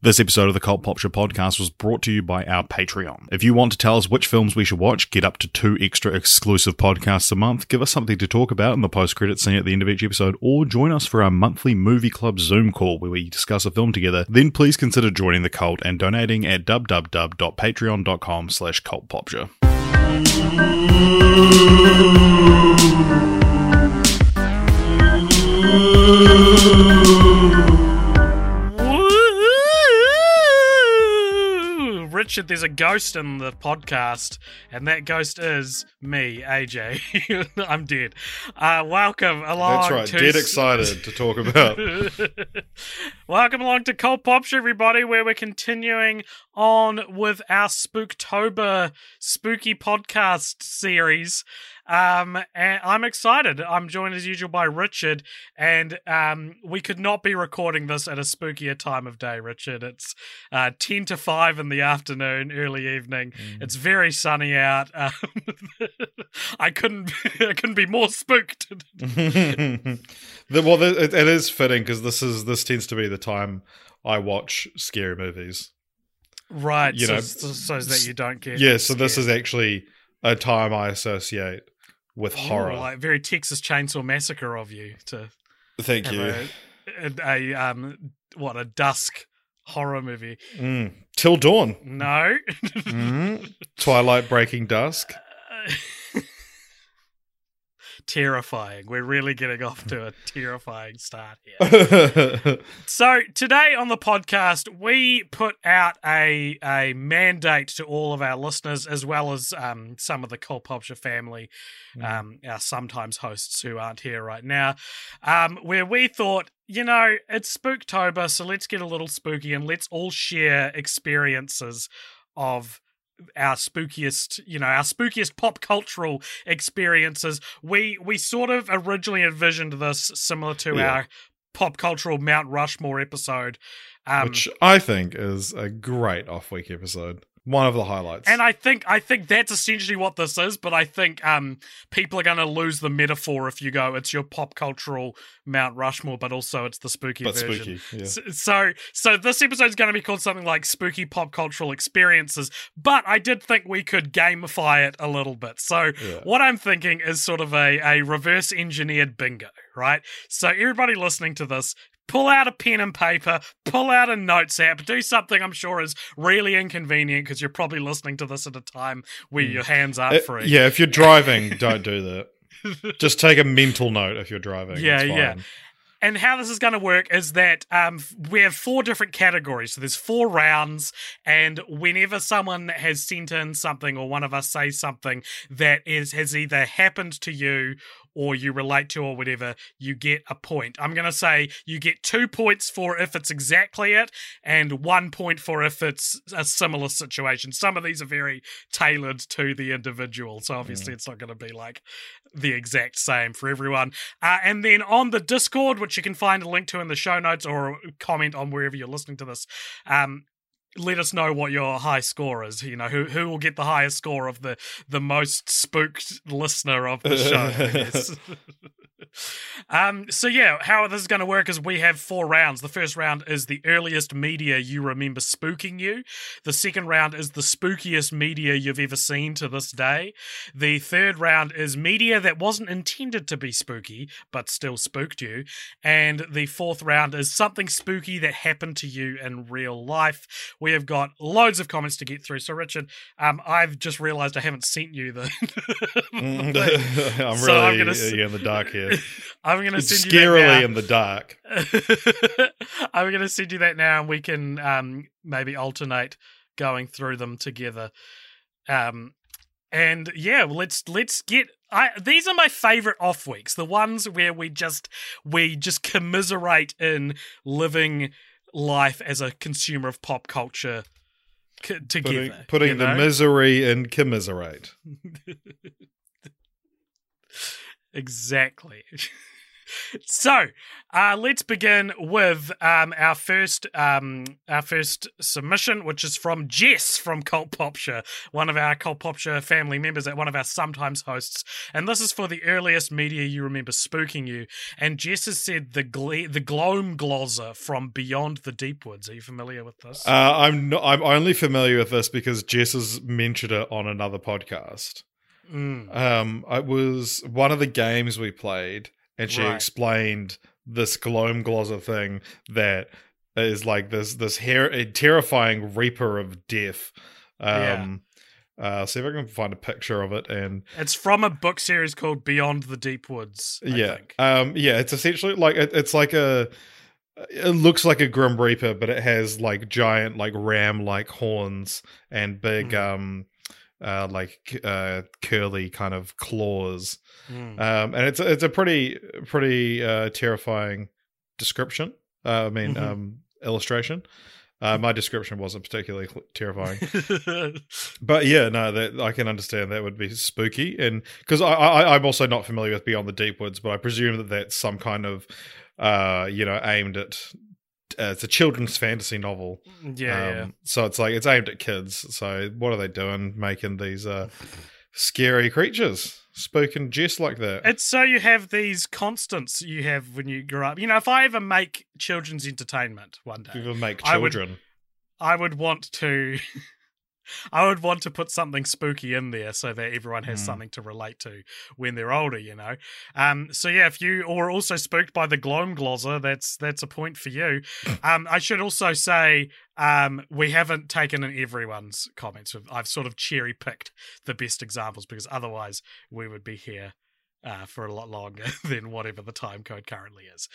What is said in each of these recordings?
This episode of the Cult Popture podcast was brought to you by our Patreon. If you want to tell us which films we should watch, get up to two extra exclusive podcasts a month, give us something to talk about in the post credit scene at the end of each episode, or join us for our monthly movie club Zoom call where we discuss a film together, then please consider joining the cult and donating at www.patreon.com slash cultpopture. Richard, there's a ghost in the podcast, and that ghost is me, AJ. I'm dead. Uh, welcome along. That's right, to dead excited to talk about. welcome along to Cold Pops, everybody, where we're continuing on with our Spooktober spooky podcast series. Um, and I'm excited. I'm joined as usual by Richard, and um, we could not be recording this at a spookier time of day, Richard. It's uh, 10 to 5 in the afternoon, early evening. It's very sunny out. Um, I couldn't I couldn't be more spooked. the, well, it, it is fitting because this is this tends to be the time I watch scary movies. right, You so, know, so, so that you don't get Yeah, so this is actually a time I associate with Ooh, horror. like very Texas Chainsaw Massacre of you to Thank you. a, a, a um what a dusk horror movie. Mm. Till dawn. No. Mm. Twilight breaking dusk. terrifying. We're really getting off to a terrifying start here. So today on the podcast, we put out a a mandate to all of our listeners, as well as um, some of the Cult Popture family, um, our sometimes hosts who aren't here right now, um, where we thought, you know, it's Spooktober, so let's get a little spooky and let's all share experiences of our spookiest, you know, our spookiest pop cultural experiences. We we sort of originally envisioned this similar to Yeah. our pop cultural Mount Rushmore episode. Um, Which I think is a great off week episode. One of the highlights. and I think I think that's essentially what this is, but I think um, people are going to lose the metaphor if you go it's your pop cultural Mount Rushmore, but also it's the spooky but version. spooky. Yeah. S- So, so this episode's going to be called something like spooky pop cultural experiences, but I did think we could gamify it a little bit. So, Yeah. what I'm thinking is sort of a, a reverse engineered bingo, right? So, everybody listening to this, pull out a pen and paper, pull out a notes app, do something I'm sure is really inconvenient because you're probably listening to this at a time where your hands aren't Uh, free. yeah, if you're driving, don't do that. Just take a mental note if you're driving. Yeah, yeah. And how this is going to work is that um, we have four different categories. So there's four rounds, and whenever someone has sent in something or one of us says something that is has either happened to you or you relate to or whatever, you get a point. I'm going to say you get two points for if it's exactly it, and one point for if it's a similar situation. Some of these are very tailored to the individual, so obviously it's not going to be like the exact same for everyone. Uh, and then on the Discord, which you can find a link to in the show notes or comment on wherever you're listening to this, um, let us know what your high score is. You know, who who will get the highest score of the the most spooked listener of the show. Um. So yeah, how this is going to work is we have four rounds. The first round is the earliest media you remember spooking you. The second round is the spookiest media you've ever seen to this day. The third round is media that wasn't intended to be spooky but still spooked you. And the fourth round is something spooky that happened to you in real life. We have got loads of comments to get through. So, Richard, um, I've just realized I haven't sent you the. Mm, the I'm So I'm really gonna yeah, in the dark here. I'm going to It's send you that scarily in the dark. I'm going to send you that now, and we can um, maybe alternate going through them together. Um, and yeah, let's let's get. I these are my favorite off weeks. The ones where we just we just commiserate in living life as a consumer of pop culture c- together. Putting, putting you the misery in commiserate. Exactly. so, uh, let's begin with um, our first um, our first submission, which is from Jess from Cult Popture, one of our Cult Popture family members, at one of our sometimes hosts, and this is for the earliest media you remember spooking you. And Jess has said the gle- the Gloamglozer from Beyond the Deep Woods. Are you familiar with this? Uh, I'm not, I'm only familiar with this because Jess has mentioned it on another podcast. Mm. Um, it was one of the games we played, and she Right. explained this gloamglozer thing that is like this this hair, a terrifying reaper of death. Um, uh, see if I can find a picture of it and It's from a book series called Beyond the Deep Woods. I yeah, think. um, yeah. It's essentially like it, it's like a. It looks like a grim reaper, but it has like giant, like ram, like horns and big, Mm. um, uh, like uh, curly kind of claws. Mm. Um, and it's it's a pretty pretty uh, terrifying description. Uh, I mean, Mhm. um, illustration. Uh, my description wasn't particularly terrifying. But yeah, no, that I can understand that would be spooky, and because I, I I'm also not familiar with Beyond the Deep Woods, but I presume that that's some kind of, uh, you know, aimed at. Uh, it's a children's fantasy novel, yeah, yeah. um, so it's like it's aimed at kids. So what are they doing, making these uh, scary creatures spoken just like that? It's so you have these constants you have when you grow up. You know, if I ever make children's entertainment one day, People make I would- children. I would want to I would want to put something spooky in there so that everyone has Mm. something to relate to when they're older, you know. Um so yeah, if you or also spooked by the gloamglozer, that's that's a point for you. Um I should also say um we haven't taken in everyone's comments. I've sort of cherry picked the best examples because otherwise we would be here uh, for a lot longer than whatever the time code currently is.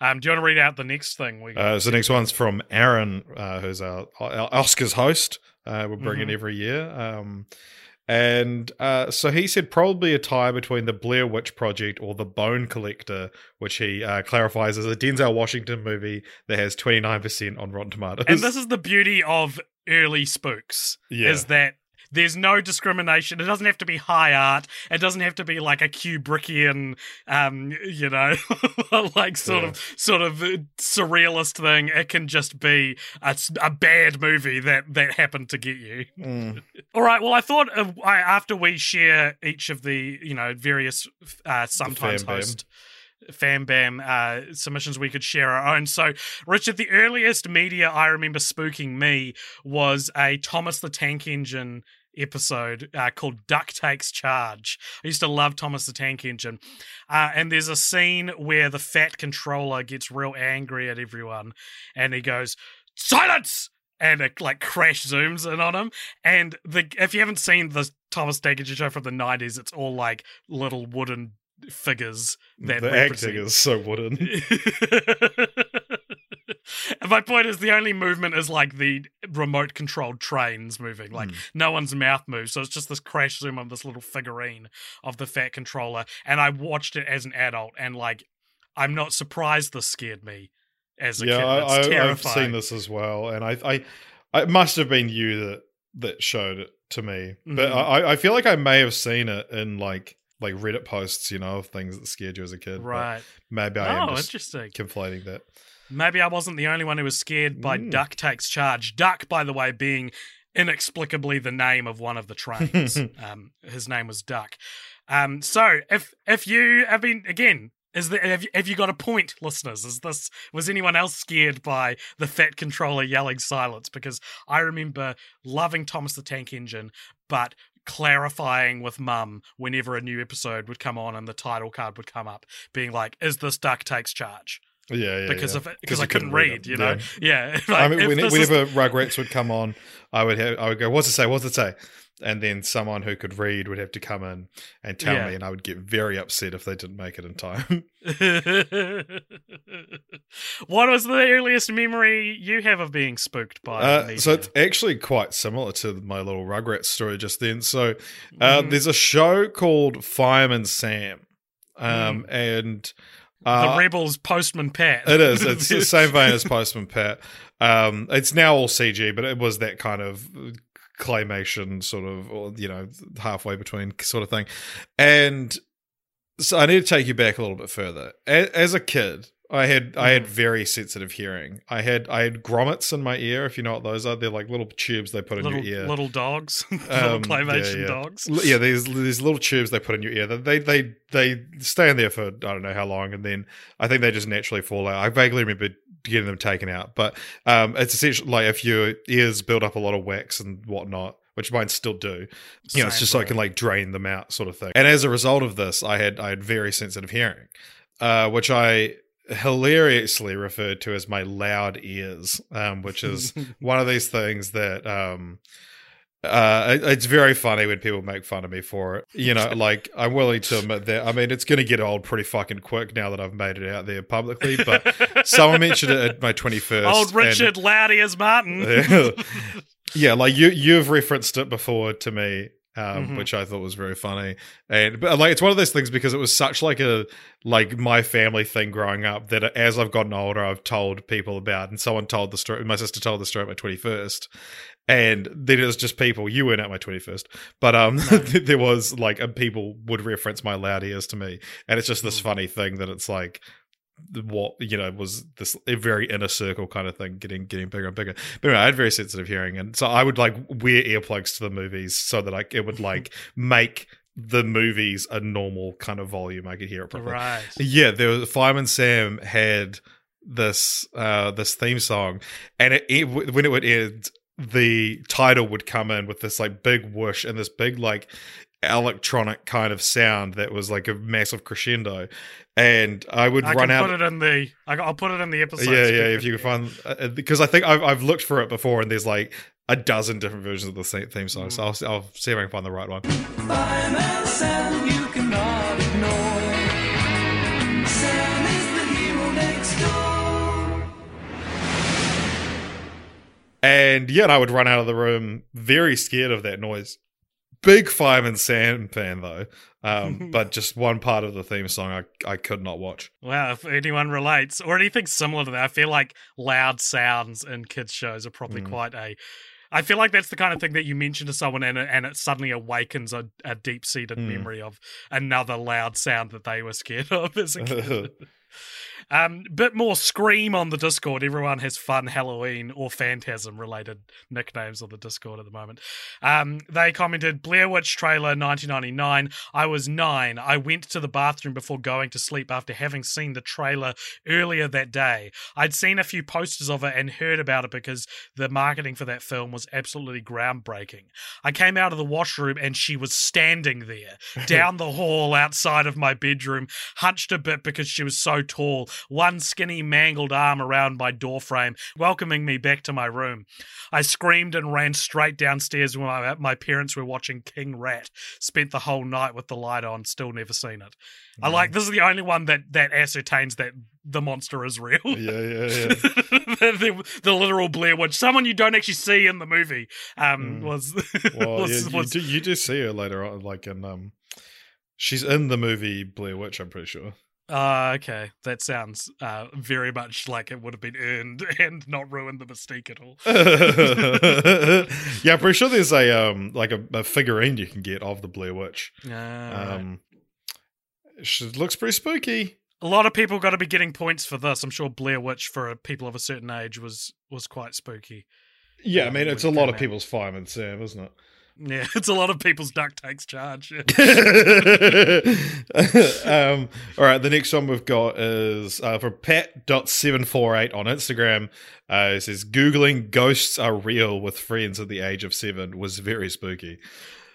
Um, do you want to read out the next thing? We Uh, so the next one's from Aaron, uh, who's our, our Oscars host. Uh, we bring Mhm. it every year. Um, and uh, so he said probably a tie between the Blair Witch Project or the Bone Collector, which he uh, clarifies as a Denzel Washington movie that has 29% on Rotten Tomatoes. and this is the beauty of early spooks Yeah. is that there's no discrimination. It doesn't have to be high art. It doesn't have to be like a Kubrickian, um, you know, like sort Yeah. of sort of surrealist thing. It can just be a bad movie that that happened to get you. Mm. All right. Well, I thought uh, I, after we share each of the you know various uh, sometimes host Fam Bam uh, submissions, we could share our own. So, Richard, the earliest media I remember spooking me was a Thomas the Tank Engine episode uh, called Duck Takes Charge. I used to love Thomas the Tank Engine. Uh, and there's a scene where the fat controller gets real angry at everyone and he goes, Silence! And it like crash zooms in on him. And the if you haven't seen the Thomas Tank Engine show from the 90s, it's all like little wooden figures that the represent acting is so wooden. and my point is the only movement is like the remote controlled trains moving like Hmm. no one's mouth moves so it's just this crash zoom of this little figurine of the fat controller and i watched it as an adult and like i'm not surprised this scared me as a yeah, kid I, I've seen this as well, and I, I, it must have been you that that showed it to me. But Mhm. I, I feel like I may have seen it in like like Reddit posts, you know, of things that scared you as a kid. but right Maybe I am oh just interesting conflating that. Maybe I wasn't the only one who was scared by Mm. Duck Takes Charge. Duck, by the way, being inexplicably the name of one of the trains. um, his name was Duck. Um, so if if you, I mean, again, is there have you, have you got a point, listeners? Is this was anyone else scared by the fat controller yelling silence? Because I remember loving Thomas the Tank Engine, but clarifying with mum whenever a new episode would come on and the title card would come up, being like, "Is this Duck takes charge?" Yeah, yeah. because yeah. of because I couldn't read. it. You know, yeah. I Like, mean, when, this is- whenever Rugrats would come on, I would have, I would go, "What's it say? What's it say?" And then someone who could read would have to come in and tell Yeah. me, and I would get very upset if they didn't make it in time. what was the earliest memory you have of being spooked by? Uh, so it's actually quite similar to my little Rugrats story just then. So uh, Mhm. there's a show called Fireman Sam, um, and the uh, Rebels Postman Pat. It is. It's the same vein as Postman Pat. Um, it's now all CG, but it was that kind of claymation sort of, or, you know, halfway between sort of thing. And so I need to take you back a little bit further. As a kid, I had I had very sensitive hearing. I had I had grommets in my ear. If you know what those are, they're like little tubes they put in little your ear. little dogs, Um, little claymation yeah, yeah. dogs. L- Yeah, these these little tubes they put in your ear. They they they stay in there for I don't know how long, and then I think they just naturally fall out. I vaguely remember getting them taken out, but um, it's essentially like if your ears build up a lot of wax and whatnot. Which mine still do, you know. It's Same, just so I can like drain them out, sort of thing. And as a result of this, I had I had very sensitive hearing, uh, which I hilariously referred to as my loud ears, um, which is one of these things that um uh it's very funny when people make fun of me for it you know like i'm willing to admit that i mean it's gonna get old pretty fucking quick now that i've made it out there publicly but someone mentioned it at my 21st Old and- Richard Loudy as Martin. Yeah. yeah like you you've referenced it before to me um, Mhm. which I thought was very funny, and but like it's one of those things because it was such like a like my family thing growing up that as I've gotten older, I've told people about, and someone told the story. My sister told the story at my twenty first, and then it was just people. You weren't at my twenty first, but um, there was like people would reference my loud ears to me, and it's just this Mm. funny thing that it's like what you know was this a very inner circle kind of thing getting getting bigger and bigger. But anyway, i had very sensitive hearing and so i would like wear earplugs to the movies so that i it would like make the movies a normal kind of volume. I could hear it properly. Right. yeah there was fireman sam had this uh this theme song and it, it when it would end the title would come in with this like big whoosh and this big like electronic kind of sound that was like a massive crescendo and i would I run can out put it in the. I- I'll put it in the episode. yeah, yeah. If you can find, uh, because I think I've I've looked for it before, and there's like a dozen different versions of the same theme song. So I'll I'll see if I can find the right one. Fireman Sam, you cannot ignore. Sam is the hero next door. And yeah, I would run out of the room very scared of that noise. Big Fireman Sam fan though, um, but just one part of the theme song I I could not watch. Wow, if anyone relates or anything similar to that, I feel like loud sounds in kids' shows are probably Mm. quite a. I feel like that's the kind of thing that you mention to someone and it, and it suddenly awakens a, a deep seated Mm. memory of another loud sound that they were scared of as a kid. um, bit more scream on the Discord. Everyone has fun Halloween or Phantasm related nicknames on the Discord at the moment. Um, they commented Blair Witch trailer 1999. I was nine. I went to the bathroom before going to sleep after having seen the trailer earlier that day. I'd seen a few posters of it and heard about it because the marketing for that film was absolutely groundbreaking. I came out of the washroom and she was standing there down the hall outside of my bedroom, hunched a bit because she was so tall, one skinny, mangled arm around my doorframe, welcoming me back to my room. I screamed and ran straight downstairs when my, my parents were watching King Rat. Spent the whole night with the light on, still never seen it. I like this is the only one that that ascertains that the monster is real. Yeah, yeah, yeah. the, the literal Blair Witch, someone you don't actually see in the movie, um, Mm. was Well, was, yeah, you, was do, you do see her later on, like in um, she's in the movie Blair Witch. I'm pretty sure. Ah, okay. That sounds uh, very much like it would have been earned and not ruined the mystique at all. yeah, I'm pretty sure there's a um like a, a figurine you can get of the Blair Witch. Ah, Um, she looks pretty spooky. A lot of people got to be getting points for this. I'm sure Blair Witch for people of a certain age was was quite spooky. Yeah, I mean it's a lot of out. people's fireman Sam, isn't it? Yeah, it's a lot of people's duck takes charge. um, all right, the next one we've got is uh, from Pat.748 on Instagram. Uh, it says, Googling ghosts are real with friends at the age of seven was very spooky.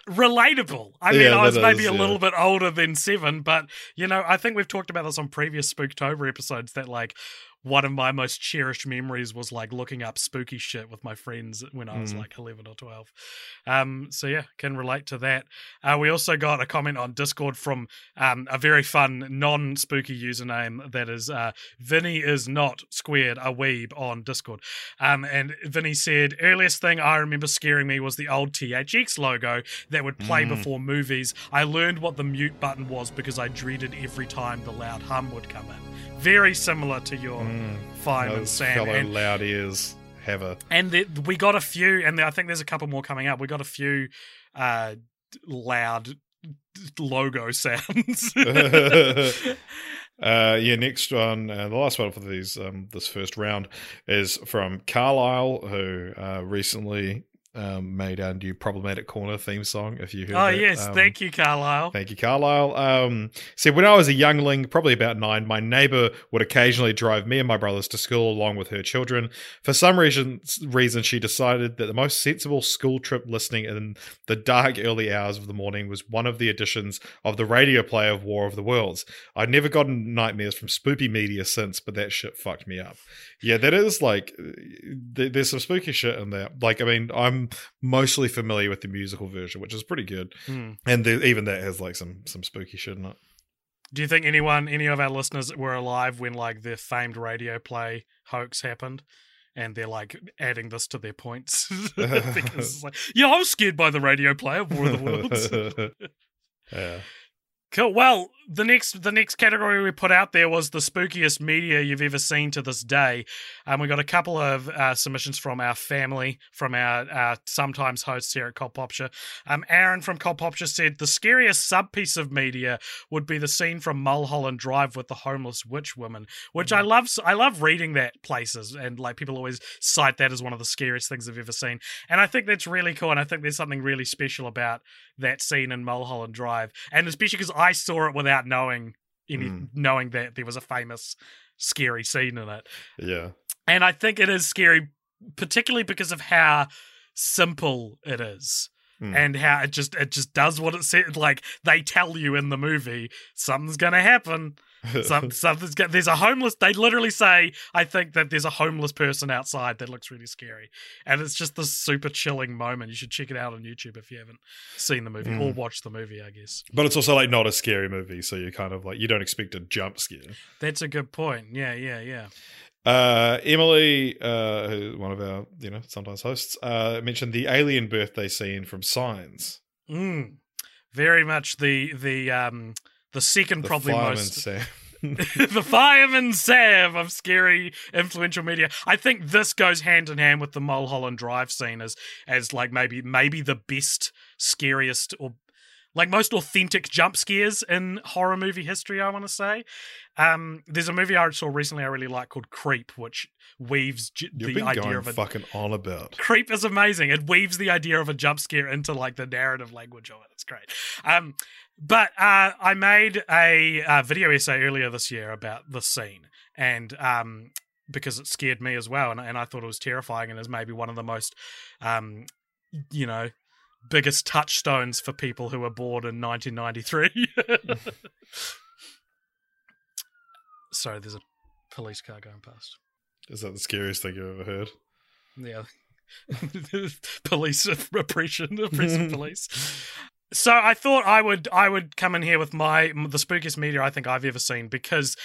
relatable. I mean, Yeah, I was maybe is, a yeah. little bit older than seven, but you know, I think we've talked about this on previous Spooktober episodes that like one of my most cherished memories was like looking up spooky shit with my friends when I was Mm. like 11 or 12. Um, so yeah, can relate to that. Uh, we also got a comment on Discord from um, a very fun non spooky username that is uh, Vinny is not squared a weeb on Discord. Um, and Vinny said, earliest thing I remember scaring me was the old THX logo that would play Mm. before movies. I learned what the mute button was because I dreaded every time the loud hum would come in. Very similar to your Mm. Fireman Sam. fellow And, loud ears have a. and the, we got a few, and I think there's a couple more coming up. We got a few uh, loud logo sounds. uh, yeah, next one, uh, the last one for these um, this first round is from Carlisle, who uh, recently um, made our new problematic corner theme song. If you heard, oh that. yes, Um, thank you, Carlisle. Thank you, Carlisle. Um, said when I was a youngling, probably about nine, my neighbor would occasionally drive me and my brothers to school along with her children. For some reason, reason she decided that the most sensible school trip listening in the dark early hours of the morning was one of the editions of the radio play of War of the Worlds. I'd never gotten nightmares from spoopy media since, but that shit fucked me up. Yeah, that is like th- there's some spooky shit in there. Like, I mean, I'm mostly familiar with the musical version, which is pretty good Hmm. and the, even that has like some some spooky shit in it. Do you think anyone, any of our listeners, were alive when like the famed radio play hoax happened? And they're like adding this to their points because it's like, yeah, I was scared by the radio play of War of the Worlds. yeah. Cool. Well, the next the next category we put out there was the spookiest media you've ever seen to this day. Um, we got a couple of uh, submissions from our family, from our uh, sometimes hosts here at Cult Popture. Um, Aaron from Cult Popture said the scariest sub piece of media would be the scene from Mulholland Drive with the homeless witch woman, which I love. I love reading that places, and like people always cite that as one of the scariest things I've ever seen, and I think that's really cool. And I think there's something really special about that scene in Mulholland Drive, and especially because I saw it without knowing any Mm. knowing that there was a famous scary scene in it. Yeah. And I think it is scary, particularly because of how simple it is. Mm. And how it just it just does what it said. Like they tell you in the movie, something's gonna happen. Some, something's go- there's a homeless. They literally say, "I think that there's a homeless person outside that looks really scary," and it's just this super chilling moment. You should check it out on YouTube if you haven't seen the movie Mm. or watched the movie. I guess but it's also like not a scary movie, so you kind of like you don't expect a jump scare. that's a good point. Yeah, yeah, yeah. Uh, Emily, uh, who- one of our you know sometimes hosts, uh, mentioned the alien birthday scene from Signs. Mm. Very much the the um the second The probably fireman most Sam. the fireman Sam of scary influential media. I think this goes hand in hand with the Mulholland Drive scene as as like maybe maybe the best, scariest or like most authentic jump scares in horror movie history. I want to say. Um, there's a movie I saw recently I really like called Creep, which weaves j- the idea of a fucking on about. Creep is amazing. It weaves the idea of a jump scare into like the narrative language of it. It's great. Um, but uh, I made a, uh video essay earlier this year about the scene, and um, because it scared me as well, and, and I thought it was terrifying, and is maybe one of the most, um, you know, biggest touchstones for people who were born in 1993. Sorry, there's a police car going past. Is that the scariest thing you've ever heard? Yeah. police oppression, oppressive police. So I thought I would I would come in here with my the spookiest media I think I've ever seen because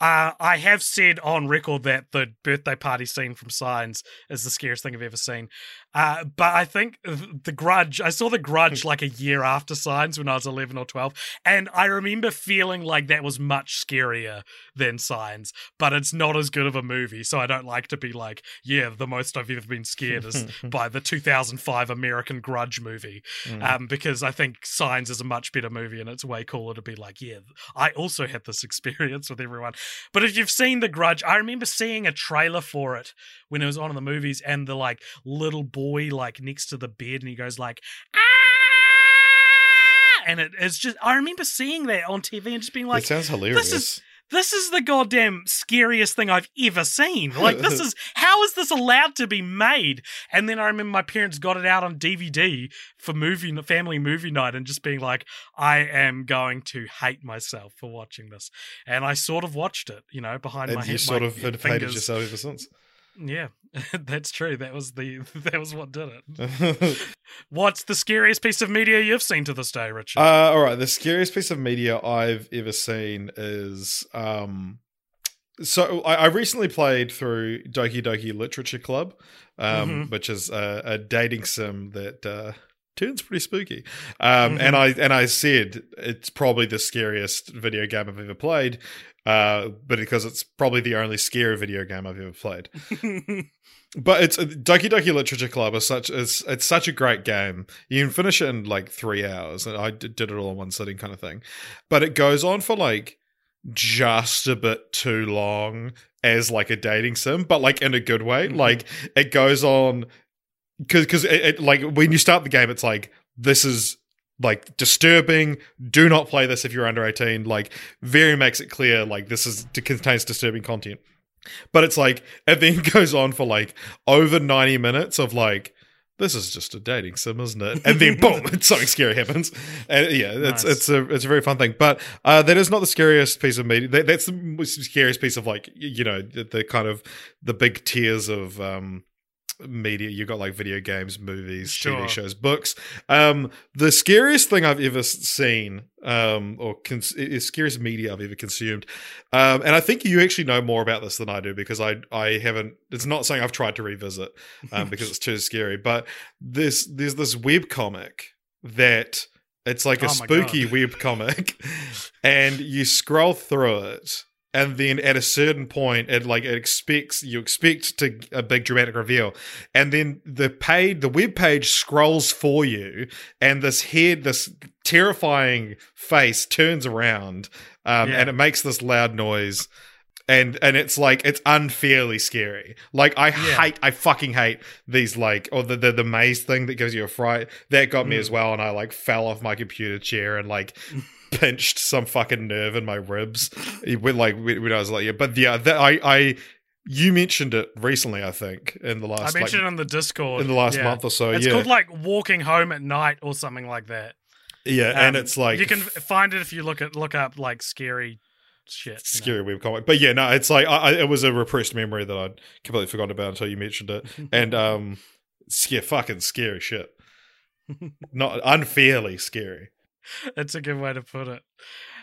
uh, I have said on record that the birthday party scene from Signs is the scariest thing I've ever seen. Uh, but I think the Grudge. I saw the Grudge like a year after Signs when I was eleven or twelve, and I remember feeling like that was much scarier than Signs. But it's not as good of a movie, so I don't like to be like, yeah, the most I've ever been scared is by the 2005 American Grudge movie, Mm. um, because I think Signs is a much better movie, and it's way cooler to be like, yeah, I also had this experience with everyone. But if you've seen The Grudge, I remember seeing a trailer for it when it was on in the movies, and the like little boy like next to the bed, and he goes like, ah, and it is just. I remember seeing that on TV and just being like, it sounds hilarious. this is this is the goddamn scariest thing I've ever seen. Like, this is how is this allowed to be made? And then I remember my parents got it out on DVD for movie family movie night, and just being like, I am going to hate myself for watching this. And I sort of watched it, you know, behind And my you head. sort my of had hated yourself ever since. Yeah, that's true. That was the that was what did it. What's the scariest piece of media you've seen to this day, Richard? Uh, all right. The scariest piece of media I've ever seen is um. So I, I recently played through Doki Doki Literature Club, um, Mhm. which is a, a dating sim that uh, turns pretty spooky. Um, and I and I said it's probably the scariest video game I've ever played, uh, but because it's probably the only scary video game I've ever played. But it's uh, Doki Doki Literature Club is such it's it's such a great game. You can finish it in like three hours, and I did, it all in one sitting, kind of thing. But it goes on for like just a bit too long as like a dating sim, but like in a good way. Mhm. Like it goes on because because like when you start the game, it's like this is like disturbing. Do not play this if you're under eighteen. Like very makes it clear like this is contains disturbing content. But it's like it then goes on for like over ninety minutes of like this is just a dating sim, isn't it? And then boom, something scary happens. And yeah, it's Nice. it's a it's a very fun thing. But uh, that is not the scariest piece of media. That, that's the scariest piece of like you know the, the kind of the big tiers of um media. You've got like video games, movies, Sure. TV shows, books. Um, the scariest thing I've ever seen, um, or cons- scariest media I've ever consumed. Um, and I think you actually know more about this than I do because I I haven't. It's not something I've tried to revisit um, because it's too scary. But this there's this web comic that it's like a Oh spooky web comic, and you scroll through it. And then at a certain point, it like it expects you expect to a big dramatic reveal, and then the page, the web page scrolls for you, and this head, this terrifying face turns around, um, Yeah. and it makes this loud noise, and and it's like it's unfairly scary. Like I Yeah. hate, I fucking hate these like or the the, the maze thing that gives you a fright. That got me Mm. as well, and I like fell off my computer chair and like. Pinched some fucking nerve in my ribs when like when I was like yeah but yeah that I I you mentioned it recently I think in the last. I mentioned like, it in the Discord in the last Yeah. month or so It's yeah called like walking home at night or something like that. yeah and Um, it's like you can find it if you look at look up like scary shit. you know. scary webcomic. But yeah, no, it's like I, it was a repressed memory that I'd completely forgotten about until you mentioned it, and um, scare fucking scary shit. Not unfairly scary. That's a good way to put it.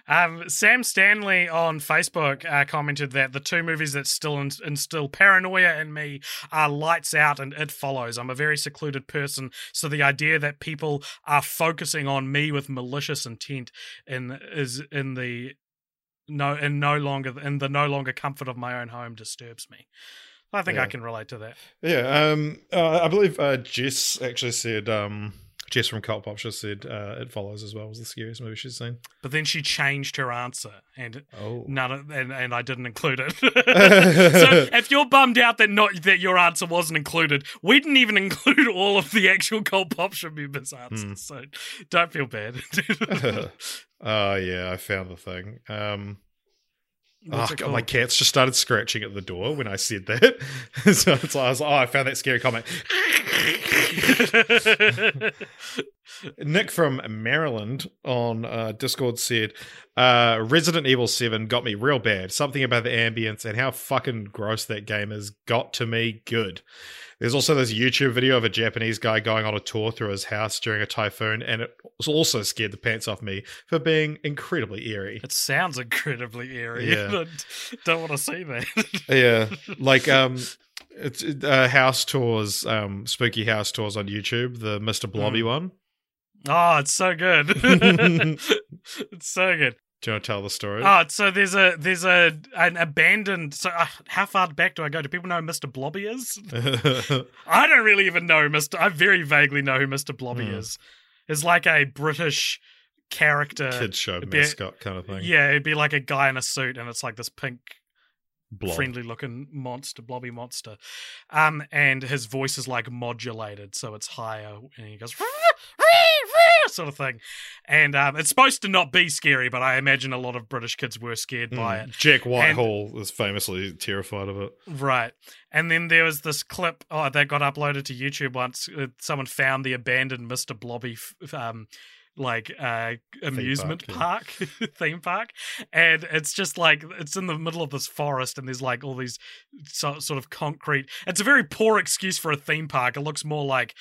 Um, Sam Stanley on Facebook uh, commented that the two movies that still in- instill paranoia in me are Lights Out and It Follows. I'm a very secluded person, so the idea that people are focusing on me with malicious intent in is in the no and no longer in the no longer comfort of my own home disturbs me. I think I can relate to that. Yeah, um, uh, I believe uh, Jess actually said. Um, Jess from Cult Pop just said uh, it follows as well was the scariest movie she's seen. But then she changed her answer, and Oh, None of, and, and I didn't include it. so if you're bummed out that not that your answer wasn't included, we didn't even include all of the actual Cult Pop members' answers. Hmm. So don't feel bad. oh yeah, I found the thing. Um, oh, God, my cats just started scratching at the door when I said that. so it's like, I was like, oh, I found that scary comment. Nick from Maryland on uh, Discord said, uh, Resident Evil 7 got me real bad. Something about the ambience and how fucking gross that game is got to me good. There's also this YouTube video of a Japanese guy going on a tour through his house during a typhoon, and it also scared the pants off me for being incredibly eerie. it sounds incredibly eerie. Yeah. I don't want to see that. yeah like um it's uh, house tours um spooky house tours on youtube the mr blobby Mm. one oh, it's so good. it's so good. Do you want to tell the story Oh, so there's a there's a an abandoned. So uh, how far back do I go? Do people know who Mr. Blobby is? I don't really even know Mr. I very vaguely know who Mr. Blobby Hmm. is. It's like a British character. kids show be- mascot kind of thing Yeah, it'd be like a guy in a suit, and it's like this pink, Blob. friendly looking monster, blobby monster. Um, and his voice is like modulated, so it's higher, and he goes. sort of thing. And um, it's supposed to not be scary, but I imagine a lot of British kids were scared by it. Jack Whitehall was famously terrified of it. Right. And then there was this clip oh, that got uploaded to YouTube once. Uh, someone found the abandoned Mr. Blobby f- um, like uh amusement park, park, theme park and it's just like it's in the middle of this forest and there's like all these so, sort of concrete it's a very poor excuse for a theme park it looks more like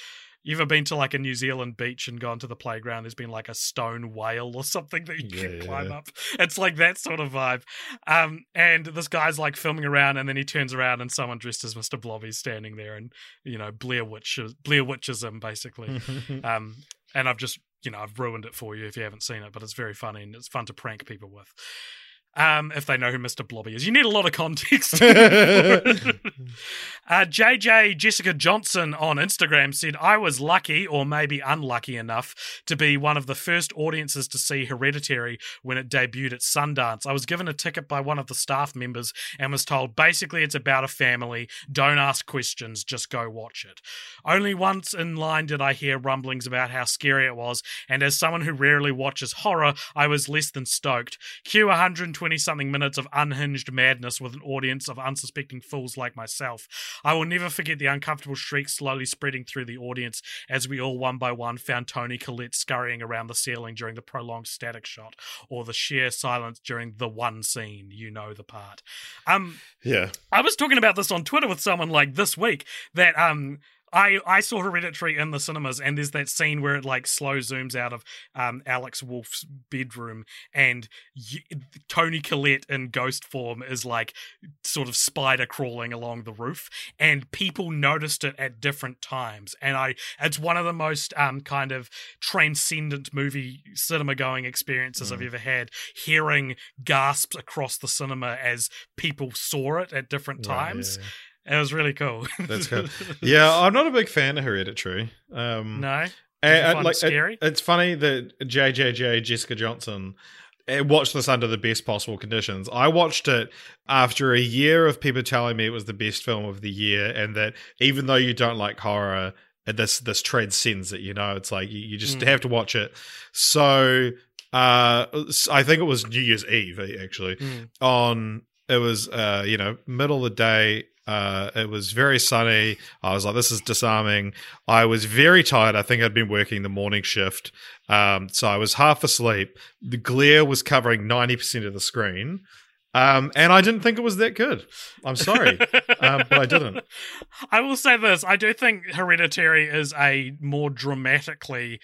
you ever been to like a New Zealand beach and gone to the playground? There's been like a stone whale or something that you Yeah, can climb yeah. up. It's like that sort of vibe. Um, and this guy's like filming around, and then he turns around, and someone dressed as Mr. Blobby's standing there, and you know Blair Witch Blair Witches him basically. um, and I've just you know I've ruined it for you if you haven't seen it, but it's very funny and it's fun to prank people with. Um, if they know who Mr. Blobby is, you need a lot of context. uh, JJ Jessica Johnson on Instagram said, I was lucky, or maybe unlucky enough, to be one of the first audiences to see Hereditary when it debuted at Sundance. I was given a ticket by one of the staff members and was told basically it's about a family. Don't ask questions, just go watch it. Only once in line did I hear rumblings about how scary it was, and as someone who rarely watches horror, I was less than stoked. Cue 120 something minutes of unhinged madness with an audience of unsuspecting fools like myself. I will never forget the uncomfortable shrieks slowly spreading through the audience as we all one by one found Toni Collette scurrying around the ceiling during the prolonged static shot, or the sheer silence during the one scene. You know the part. Um, yeah. I was talking about this on Twitter with someone like this week that um I I saw Hereditary in the cinemas and there's that scene where it like slow zooms out of um Alex Wolff's bedroom and y- Toni Collette in ghost form is like sort of spider crawling along the roof and people noticed it at different times and I it's one of the most um kind of transcendent movie cinema going experiences I've ever had hearing gasps across the cinema as people saw it at different Right, times. yeah, it was really cool. That's good. Yeah, I'm not a big fan of Hereditary. Um, no, and- you and, find it like, scary? it's funny that JJJ Jessica Johnson eh, watched this under the best possible conditions. I watched it after a year of people telling me it was the best film of the year, and that even though you don't like horror, eh, this this transcends it. You know, it's like you, you just Mm. have to watch it. So. Uh, I think it was New Year's Eve eh, actually Mm. on it was uh you know middle of the day uh it was very sunny. I was like this is disarming. I was very tired. I think i'd been working the morning shift. Um so i was half asleep. The glare was covering 90% of the screen. Um and i didn't think it was that good. I'm sorry. Um, but i didn't. I will say this: I do think Hereditary is a more dramatically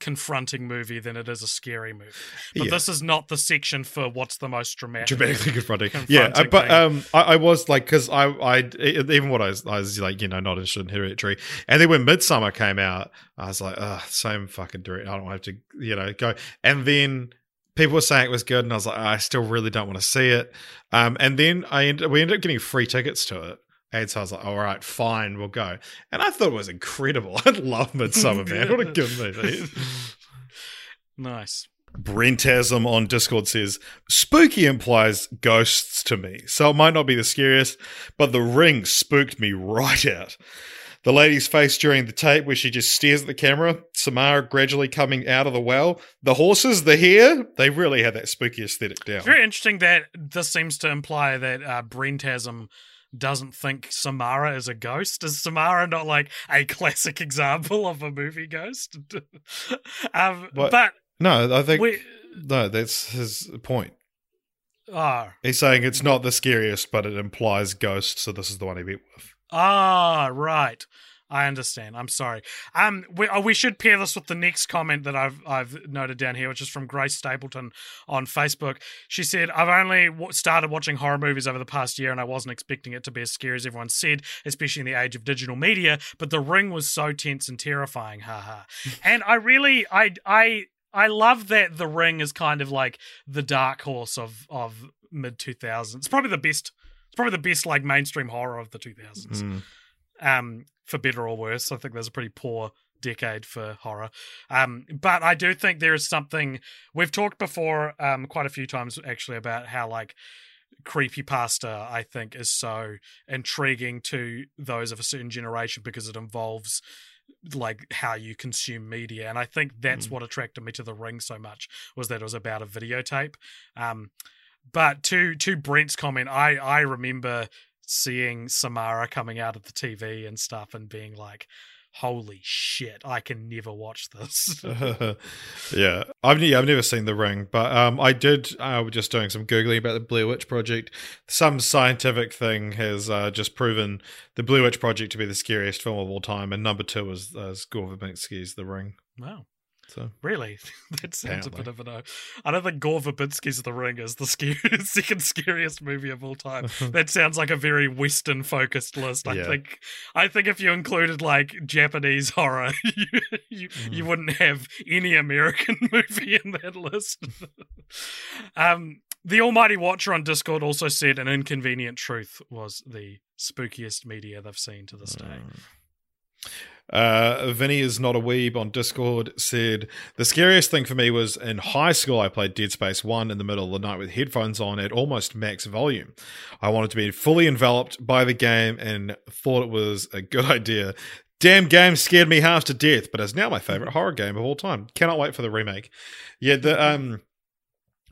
confronting movie than it is a scary movie. But Yeah. this is not the section for what's the most dramatic. dramatically confronting. Confronting yeah, uh, but um, I, I was like, because I, I, even what I was, I was like, you know, not interested in Hereditary, and then when Midsommar came out, I was like, ugh, same fucking direct. I don't have to, you know, go. And then people were saying it was good, and I was like, I still really don't want to see it. Um, and then I ended, we ended up getting free tickets to it. And so I was like, all right, fine, we'll go. And I thought it was incredible. I love Midsommar, man. What a good movie. Nice. Brentasm on Discord says, Spooky implies ghosts to me, so it might not be the scariest, but the ring spooked me right out. The lady's face during the tape where she just stares at the camera, Samara gradually coming out of the well, the horses, the hair, they really had that spooky aesthetic down. It's very interesting that this seems to imply that uh, Brentasm doesn't think Samara is a ghost. Is Samara not like a classic example of a movie ghost? um, What? but No, I think, we, no, that's his point. ah, He's saying it's not the scariest, but it implies ghosts, so this is the one he beat with. ah, right. I understand. I'm sorry. Um, we oh, we should pair this with the next comment that I've I've noted down here, which is from Grace Stapleton on Facebook. She said, "I've only w- started watching horror movies over the past year, and I wasn't expecting it to be as scary as everyone said, especially in the age of digital media. But The Ring was so tense and terrifying, haha. and I really, I, I, I love that The Ring is kind of like the dark horse of of mid 2000s. It's probably the best. It's probably the best like mainstream horror of the 2000s Mm. um, for better or worse. I think there's a pretty poor decade for horror. Um, but I do think there is something we've talked before, um, quite a few times actually, about how like creepy pasta I think is so intriguing to those of a certain generation because it involves like how you consume media and i think that's Mm. what attracted me to the ring so much was that it was about a videotape um but to to brent's comment i i remember seeing samara coming out of the tv and stuff and being like holy shit i can never watch this yeah, I've yeah, I've never seen The Ring, but um, I did. I was just doing some googling about the Blair Witch Project. Some scientific thing has uh, just proven the Blair Witch Project to be the scariest film of all time, and number two is, uh, is Gore Verbinski's The Ring. wow So Really? That sounds a bit of a no. I don't think Gore Verbinski's The Ring is the scary, second scariest movie of all time. that sounds like a very Western focused list. I Yeah. think I think if you included like Japanese horror, you you, you Mm. wouldn't have any American movie in that list. um the Almighty Watcher on Discord also said an inconvenient truth was the spookiest media they've seen to this day. Uh, Vinny is not a weeb on Discord said the scariest thing for me was in high school. I played Dead Space One in the middle of the night with headphones on at almost max volume. I wanted to be fully enveloped by the game and thought it was a good idea. Damn game scared me half to death, but it's now my favorite horror game of all time. Cannot wait for the remake. Yeah, the um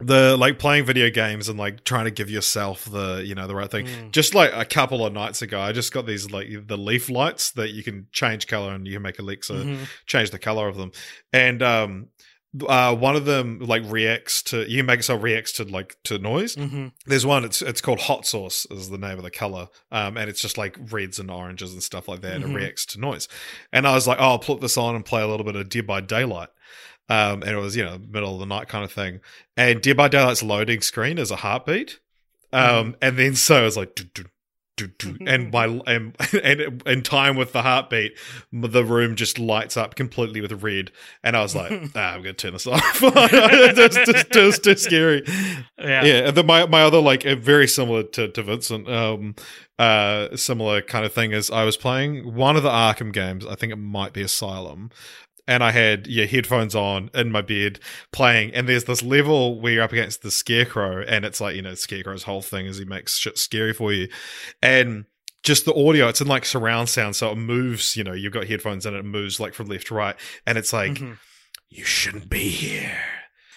the like playing video games and like trying to give yourself the you know the right thing Mm. just like a couple of nights ago i just got these like the leaf lights that you can change color and you can make alexa Mhm. change the color of them and um uh one of them like reacts to you can make so reacts to like to noise Mhm. there's one it's it's called hot sauce is the name of the color um and it's just like reds and oranges and stuff like that and Mhm. it reacts to noise and i was like oh i'll put this on and play a little bit of dead by daylight um and it was you know middle of the night kind of thing. And dead by daylight's loading screen is a heartbeat. Um and then so it was like do, and my and, and in time with the heartbeat the room just lights up completely with red. And i was like ah, i'm gonna turn this off. It's just, just too scary. Yeah. yeah and then my, my other like very similar to, to vincent um uh similar kind of thing is i was playing one of the arkham games. I think it might be asylum and I had yeah headphones on in my bed playing, and there's this level where you're up against the scarecrow, and it's like you know scarecrow's whole thing is he makes shit scary for you, and just the audio it's in like surround sound, so it moves. You know you've got headphones and it moves like from left to right, and it's like Mhm. you shouldn't be here,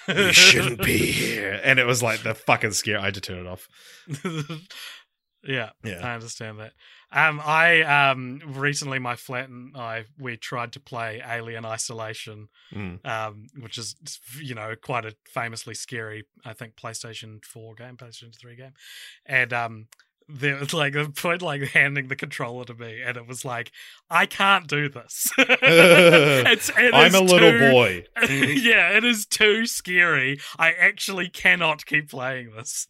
you shouldn't be here, and it was like the fucking scare. I had to turn it off. yeah, Yeah. I understand that. Um, I um recently my flat and I we tried to play Alien Isolation, Mm. um, which is you know quite a famously scary I think PlayStation Four game, PlayStation Three game, and um. There was like the point like handing the controller to me, and it was like, I can't do this. it's, it I'm a little too- boy. yeah, it is too scary. I actually cannot keep playing this.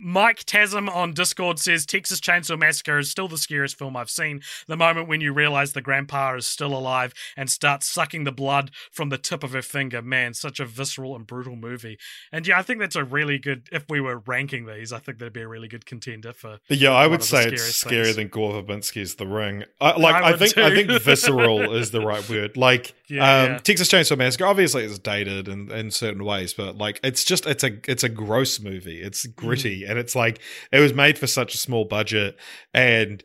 Mike Tasm on Discord says Texas Chainsaw Massacre is still the scariest film I've seen. The moment when you realize the grandpa is still alive and starts sucking the blood from the tip of her finger. Man, such a visceral and brutal movie. And yeah, I think that's a really good. If we were ranking these, I think that'd be a really good contender for. Yeah, I would say it's scarier things. than Gore Verbinski's The Ring. I, like, I I, think I think visceral is the right word. Like, Yeah, um, yeah. Texas Chainsaw Massacre, obviously, it's dated in, in certain ways, but like, it's just it's a it's a gross movie. It's Mm. gritty, and it's like it was made for such a small budget, and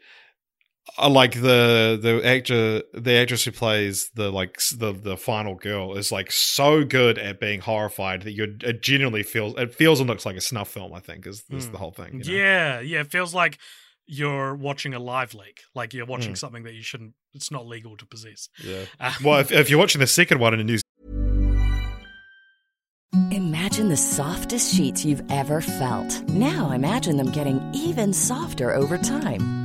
I like the the actor the actress who plays the like the the final girl is like so good at being horrified that you it genuinely feels it feels and looks like a snuff film. I think is is Mm. the whole thing. you know? Yeah, yeah. It feels like you're watching a live leak. Like you're watching Mm. something that you shouldn't. It's not legal to possess. Yeah. Um, Well, if, if you're watching the second one in a New Imagine the softest sheets you've ever felt. Now imagine them getting even softer over time.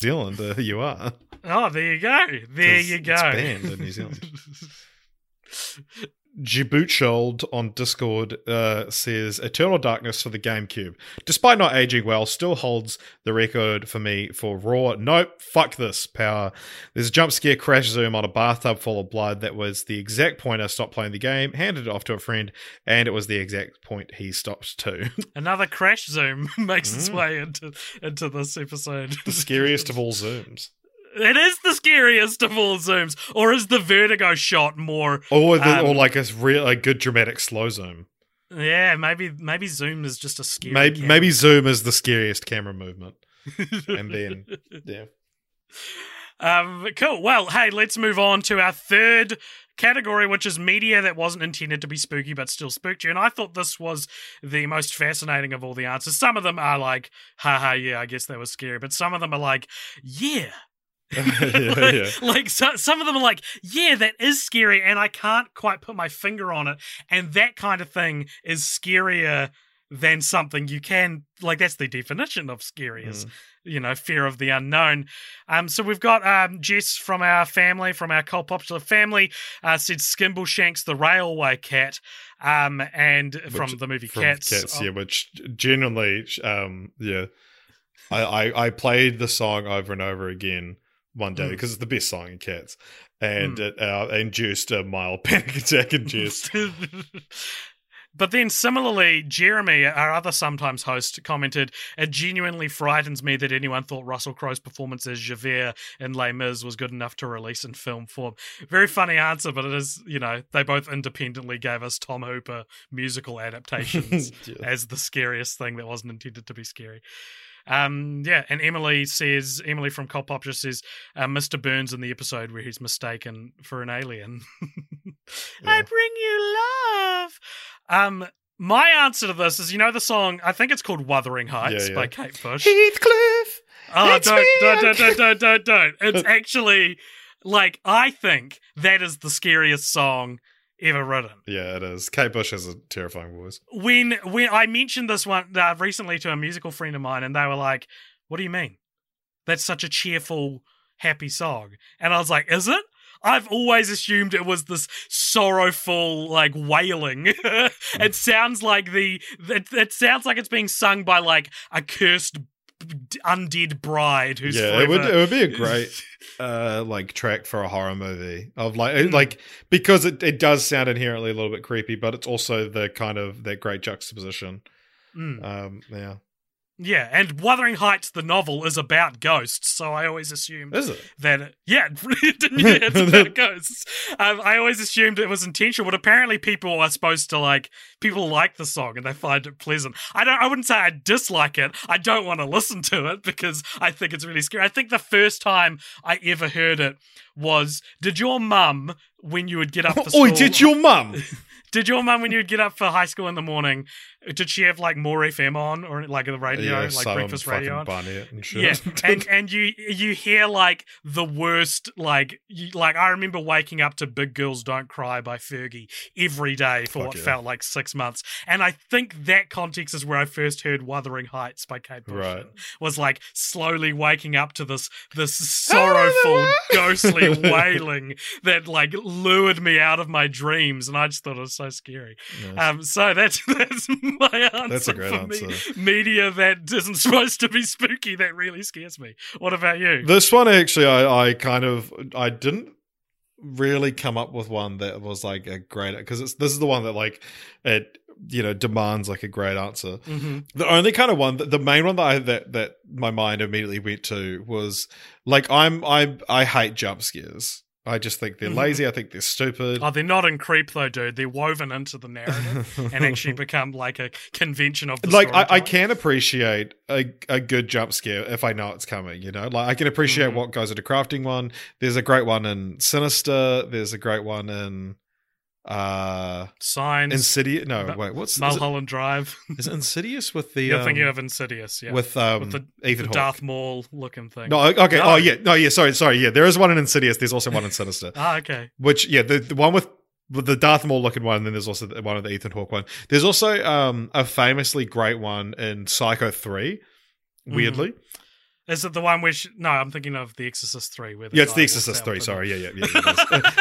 Zealand, uh, you are. oh, there you go. There you go. it's banned in New Zealand. Djiboutchild on Discord uh, says Eternal Darkness for the GameCube. Despite not aging well, still holds the record for me for raw. Nope, fuck this power. There's a jump scare crash zoom on a bathtub full of blood that was the exact point I stopped playing the game, handed it off to a friend, and it was the exact point he stopped too. Another crash zoom makes its Mm. way into into this episode. the scariest of all zooms. It is the scariest of all zooms, or is the vertigo shot more? Or, the, Um, or like a real a good dramatic slow zoom. Yeah, maybe maybe zoom is just a scary. Maybe camera. maybe zoom is the scariest camera movement, and then yeah. Um, cool. Well, hey, let's move on to our third category, which is media that wasn't intended to be spooky but still spooked you. And I thought this was the most fascinating of all the answers. Some of them are like, haha, yeah, I guess that was scary. But some of them are like, yeah. Yeah, like, yeah. like, so, some of them are like, yeah, that is scary, and I can't quite put my finger on it. And that kind of thing is scarier than something you can like. That's the definition of scary is Mm. you know fear of the unknown. Um, so we've got um Jess from our family, from our Cult Popture family, uh, said Skimbleshanks the railway cat, um, and from the movie from Cats. Cats, Oh, yeah, which genuinely, um, yeah, I, I I played the song over and over again one day Mm. because it's the best song in Cats, and Mm. it uh, induced a mild panic attack in Jess. But then, similarly, Jeremy, our other sometimes host, commented, It genuinely frightens me that anyone thought Russell Crowe's performance as Javert in Les Mis was good enough to release in film form. Very funny answer, but it is, you know, they both independently gave us Tom Hooper musical adaptations Yeah. as the scariest thing that wasn't intended to be scary. Um, yeah, and Emily says, Emily from Pop just says, uh, Mr. Burns in the episode where he's mistaken for an alien. I bring you love. Um, my answer to this is, you know, the song. I think it's called "Wuthering Heights" Yeah, yeah. by Kate Bush. Heathcliff. Oh, don't, don't, don't, don't, don't, don't, don't. It's actually like I think that is the scariest song ever written. Yeah, it is. Kate Bush has a terrifying voice. When when I mentioned this one uh, recently to a musical friend of mine, and they were like, "What do you mean? That's such a cheerful, happy song." And I was like, "Is it?" I've always assumed it was this sorrowful, like wailing. it sounds like the it, it sounds like it's being sung by like a cursed undead bride who's yeah, it would it would be a great uh like track for a horror movie of like Mm. like because it, it does sound inherently a little bit creepy, but it's also the kind of that great juxtaposition. Mm. Um, yeah, Yeah, and Wuthering Heights, the novel, is about ghosts, so I always assumed is it? that it, yeah, yeah, it's about ghosts. Um, I always assumed it was intentional, but apparently people are supposed to like people like the song and they find it pleasant. I don't. I wouldn't say I dislike it. I don't want to listen to it because I think it's really scary. I think the first time I ever heard it was did your mum when you would get up for school? Oi, did your mum? Did your mum, when you would get up for high school in the morning, did she have like more FM on or like the radio, like breakfast radio on? And. Yeah, and and you you hear like the worst like you, like I remember waking up to "Big Girls Don't Cry" by Fergie every day for Fuck what yeah. felt like six months, and I think that context is where I first heard "Wuthering Heights" by Kate Bush. Right. Was like slowly waking up to this this sorrowful, ghostly wailing that like lured me out of my dreams, and I just thought it was so scary. Nice. Um, so that's that's my answer. That's a great for me- answer. media that isn't supposed to be spooky that really scares me. What about you? This one actually, I, I kind of I didn't really come up with one that was like a great because it's this is the one that like it you know demands like a great answer. hmm The only kind of one, the main one that I that that my mind immediately went to was like I'm I I hate jump scares. I just think they're Mhm. lazy. I think they're stupid. Oh, they're not in creep though, dude. They're woven into the narrative and actually become like a convention of the like I, I can appreciate a, a good jump scare if I know it's coming. You know, like I can appreciate Mhm. what goes into crafting one. There's a great one in Sinister. There's a great one in uh Signs, Insidious. No, wait, what's is it, Mulholland Drive. is it Insidious with the You're um, thinking of Insidious, yeah, with um With the- Ethan the? Darth Maul looking thing. No, okay. No. Oh yeah, no, yeah. Sorry, sorry. Yeah, there is one in Insidious. There's also one in Sinister. Ah, okay. Which yeah, the, the one with the Darth Maul looking one, and then there's also the, one of the Ethan Hawke one. There's also um a famously great one in Psycho 3 Mm-hmm. Weirdly, Is it the one? She, no, I'm thinking of The Exorcist Three. Where the Yeah, it's The Exorcist Three. Sorry, yeah, yeah, yeah.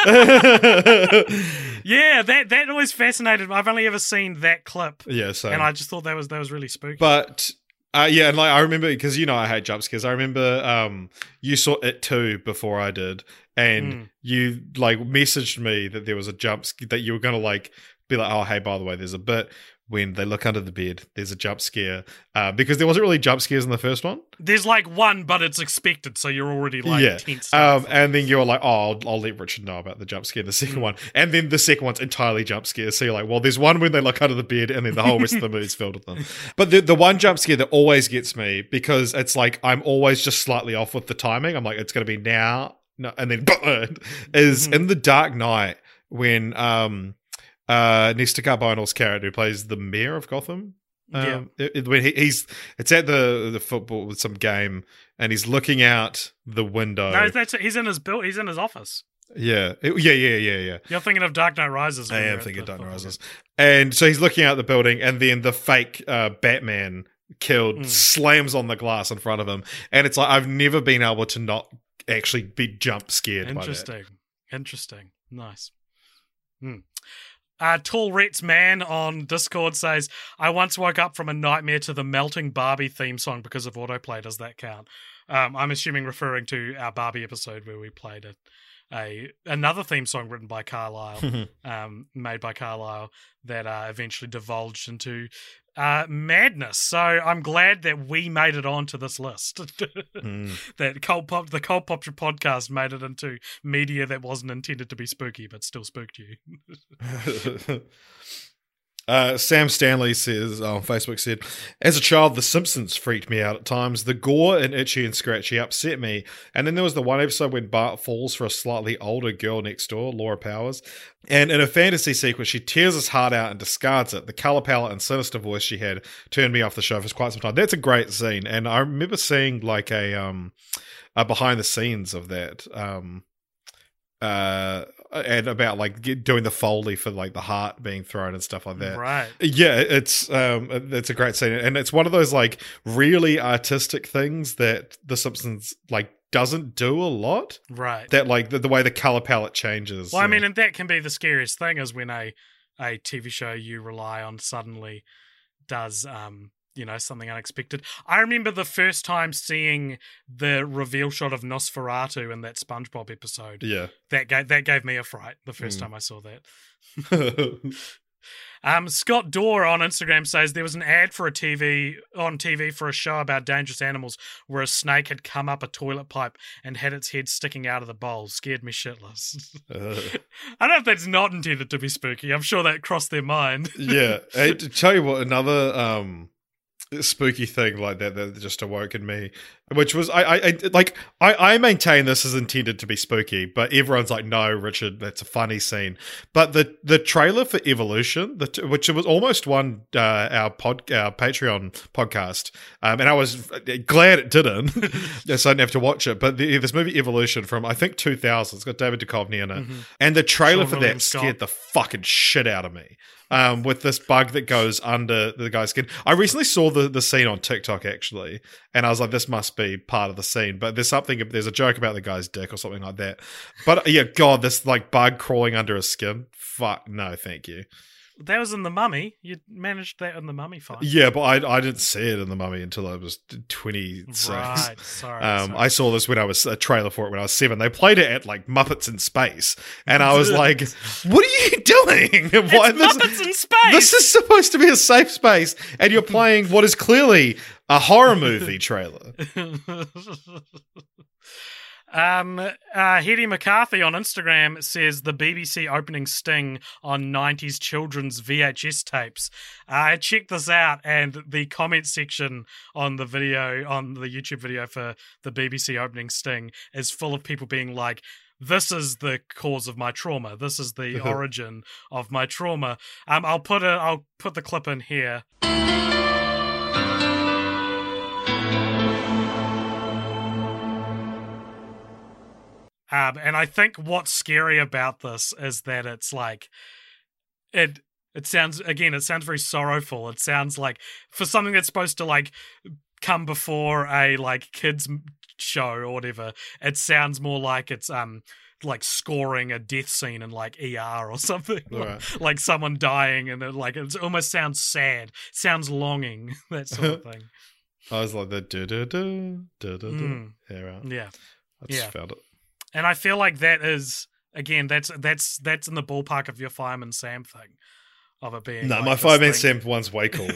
Yeah, that that always fascinated me. I've only ever seen that clip, yeah, so and I just thought that was that was really spooky. But uh, yeah, and like I remember because you know I hate jump scares. I remember um you saw it too before I did, and Mm. you like messaged me that there was a jump sc- that you were gonna like be like, oh hey, by the way, there's a bit when they look under the bed, there's a jump scare uh, because there wasn't really jump scares in the first one. There's like one, but it's expected, so you're already like yeah, tense. um, and then you're like, oh, I'll, I'll let Richard know about the jump scare in the second Mm. one, and then the second one's entirely jump scare. So you're like, well, there's one when they look under the bed, and then the whole rest of the movie's filled with them. But the the one jump scare that always gets me because it's like I'm always just slightly off with the timing. I'm like, it's going to be now, no, and then is Mhm. in the Dark Knight when um uh Nestor Carbonell's character who plays the mayor of Gotham. Yeah. Um, it- it- when he, he's it's at the the football with some game and he's looking out the window. no, that's he's in his build. He's in his office. yeah, It- yeah, yeah, yeah, yeah. You're thinking of Dark Knight Rises. I am thinking the Dark Knight Rises, and so he's looking out the building, and then the fake uh, Batman killed Mm. slams on the glass in front of him, and it's like I've never been able to not actually be jump scared. game. By that. Interesting. Interesting. Nice. Hmm. Uh, Tall Rets Man on Discord says, I once woke up from a nightmare to the Melting Barbie theme song because of autoplay. Does that count? Um, I'm assuming referring to our Barbie episode where we played a, a another theme song written by Carlisle, um, made by Carlisle, that uh, eventually divulged into uh, madness. So I'm glad that we made it onto this list. Mm. that Cult Pop, the Cult Pop podcast made it into media that wasn't intended to be spooky, but still spooked you. Uh, Sam Stanley says on Facebook said, "As a child, The Simpsons freaked me out at times. The gore and Itchy and Scratchy upset me. And then there was the one episode when Bart falls for a slightly older girl next door, Laura Powers, and in a fantasy sequence, she tears his heart out and discards it. The color palette and sinister voice she had turned me off the show for quite some time. That's a great scene, and I remember seeing like a um a behind the scenes of that. Um, uh, and about like doing the foley for like the heart being thrown and stuff like that. Right. Yeah, it's um, it's a great scene, and it's one of those like really artistic things that The Simpsons like doesn't do a lot. Right. That like the, the way the color palette changes. well, I mean, and that can be the scariest thing is when a a TV show you rely on suddenly does um you know something unexpected. I remember the first time seeing the reveal shot of Nosferatu in that SpongeBob episode. yeah. That gave that gave me a fright the first Mm. time I saw that. Um, Scott Dorr on Instagram says there was an ad for a TV on TV for a show about dangerous animals where a snake had come up a toilet pipe and had its head sticking out of the bowl. Scared me shitless. Uh, I don't know if that's not intended to be spooky. I'm sure that crossed their mind. yeah. Hey, to tell you what, another um spooky thing like that that just awoke in me, which was I, I, I like I, I maintain this is intended to be spooky, but everyone's like, no, Richard, that's a funny scene. But the the trailer for Evolution, the t- which was almost won uh, our pod our Patreon podcast, um, and I was glad it didn't, so I didn't have to watch it. But the, this movie Evolution from I think 2000, it's got David Duchovny in it, and the trailer Sean for William that Scott. scared the fucking shit out of me um, with this bug that goes under the guy's skin. I recently saw the, the scene on TikTok actually, and I was like, this must be part of the scene. But there's something, there's a joke about the guy's dick or something like that. But yeah, God, this like bug crawling under his skin. Fuck, no, thank you. That was in the Mummy. You managed that in the Mummy fight. Yeah, but I, I didn't see it in the mummy until I was 26. Right. Sorry. Um, sorry. I saw this when I was a trailer for it when I was seven. They played it at like Muppets in Space, and I was like, "What are you doing? Why this- Muppets in space. This is supposed to be a safe space, and you're playing what is clearly a horror movie trailer. Um, uh, Hetty McCarthy on Instagram says the BBC opening sting on 90s children's VHS tapes. Uh, I checked this out, and the comment section on the video, on the YouTube video for the BBC opening sting, is full of people being like, this is the cause of my trauma. This is the origin of my trauma. Um, I'll put a, I'll put the clip in here. Um, and I think what's scary about this is that it's like it it sounds again it sounds very sorrowful. It sounds like for something that's supposed to like come before a like kids show or whatever. It sounds more like it's um like scoring a death scene in like ER or something, like, Right. like someone dying, and it, like it almost sounds sad, sounds longing, that sort of thing. I was like the da da da da da. Mm. Yeah, right. Yeah, I just Yeah. found it. And I feel like that is again that's that's that's in the ballpark of your fireman Sam thing of it being. No, like my this five man thing. Sam one's way cooler.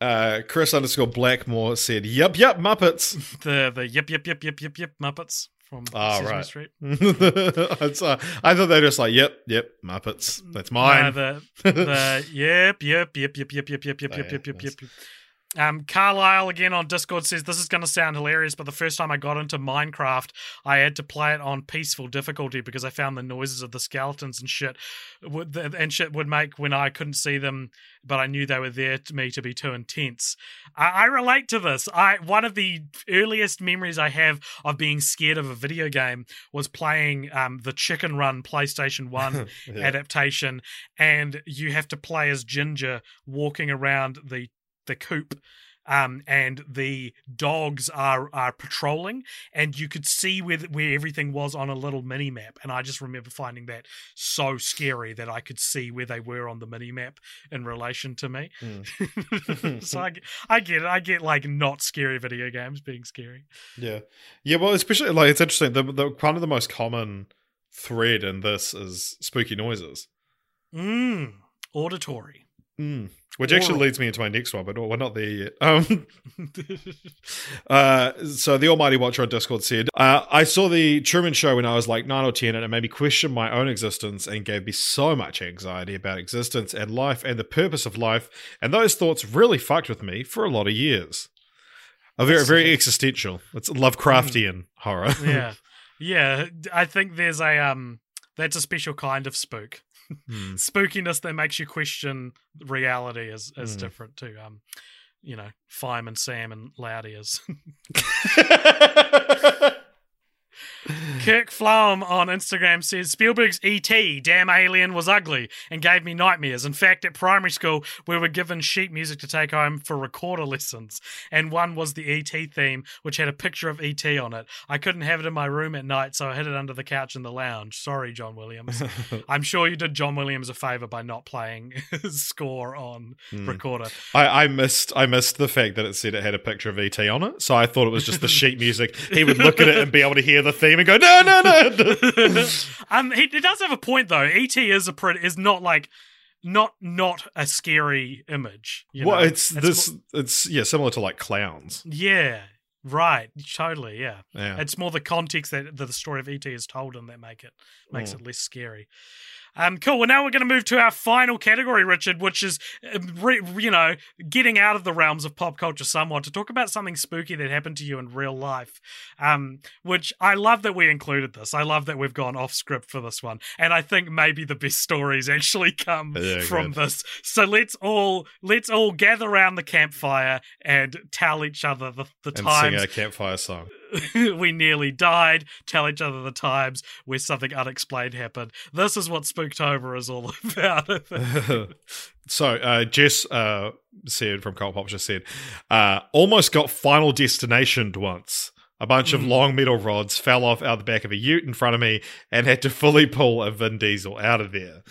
uh, Chris underscore Blackmore said, "Yup, yup, Muppets." the the yip yip yip yip yip yip Muppets from Ah, Sesame right. Street. Uh, I thought they were just like, "Yep, yep, Muppets." That's mine. Uh, the the yep yep yep yep yep yep yep yep Oh, yep yeah, yep yep nice. yep. Um, Carlisle again on Discord says this is going to sound hilarious, but the first time I got into Minecraft, I had to play it on peaceful difficulty because I found the noises of the skeletons and shit would and shit would make when I couldn't see them, but I knew they were there to me to be too intense. I, I relate to this. I one of the earliest memories I have of being scared of a video game was playing um, the Chicken Run PlayStation One Yeah. adaptation, and you have to play as Ginger walking around the the coop. Um, and the dogs are are patrolling, and you could see where where everything was on a little mini map. And I just remember finding that so scary that I could see where they were on the mini map in relation to me. Mm. so I, get- I get it. I get like not scary video games being scary. Yeah, yeah. Well, especially like it's interesting. The, the one of the most common thread in this is spooky noises, Mm, auditory. Mm. which actually leads me into my next one, but we're not there yet. Um, uh, so the Almighty Watcher on Discord said, uh, "I saw the Truman Show when I was like nine or ten, and it made me question my own existence and gave me so much anxiety about existence and life and the purpose of life. And those thoughts really fucked with me for a lot of years. A very, very existential. It's Lovecraftian horror. yeah, yeah. I think there's a um. That's a special kind of spook. Hmm. Spookiness that makes you question reality is is Mm. different too. Um, you know, Fireman Sam and Loudy is. Kirk Flom on Instagram says Spielberg's E.T. Damn Alien was ugly and gave me nightmares. In fact, at primary school, we were given sheet music to take home for recorder lessons, and one was the E.T. theme, which had a picture of E.T. on it. I couldn't have it in my room at night, so I hid it under the couch in the lounge. Sorry, John Williams. I'm sure you did John Williams a favor by not playing his score on Hmm. recorder. I, I missed I missed the fact that it said it had a picture of ET on it, so I thought it was just the sheet music. He would look at it and be able to hear the theme and go, no, no, no. um, he, he does have a point though. ET is a pretty is not like not not a scary image. You well, know? it's this. it's yeah, similar to like clowns. yeah, right. Totally. Yeah. Yeah, It's more the context that, the story of ET is told in that make it makes Mm. it less scary. Um, cool. Well, now we're going to move to our final category, Richard, which is, re, you know, getting out of the realms of pop culture somewhat to talk about something spooky that happened to you in real life. Um, which I love that we included this. I love that we've gone off script for this one, and I think maybe the best stories actually come Yeah, from good. this. So let's all let's all gather around the campfire and tell each other the, the and sing times a campfire song. we nearly died, tell each other the times where something unexplained happened. This is what Spooktober is all about. so uh, Jess uh, said from Cult Pop just said, uh, almost got final destinationed once. A bunch of Mm. long metal rods fell off out the back of a ute in front of me and had to fully pull a Vin Diesel out of there.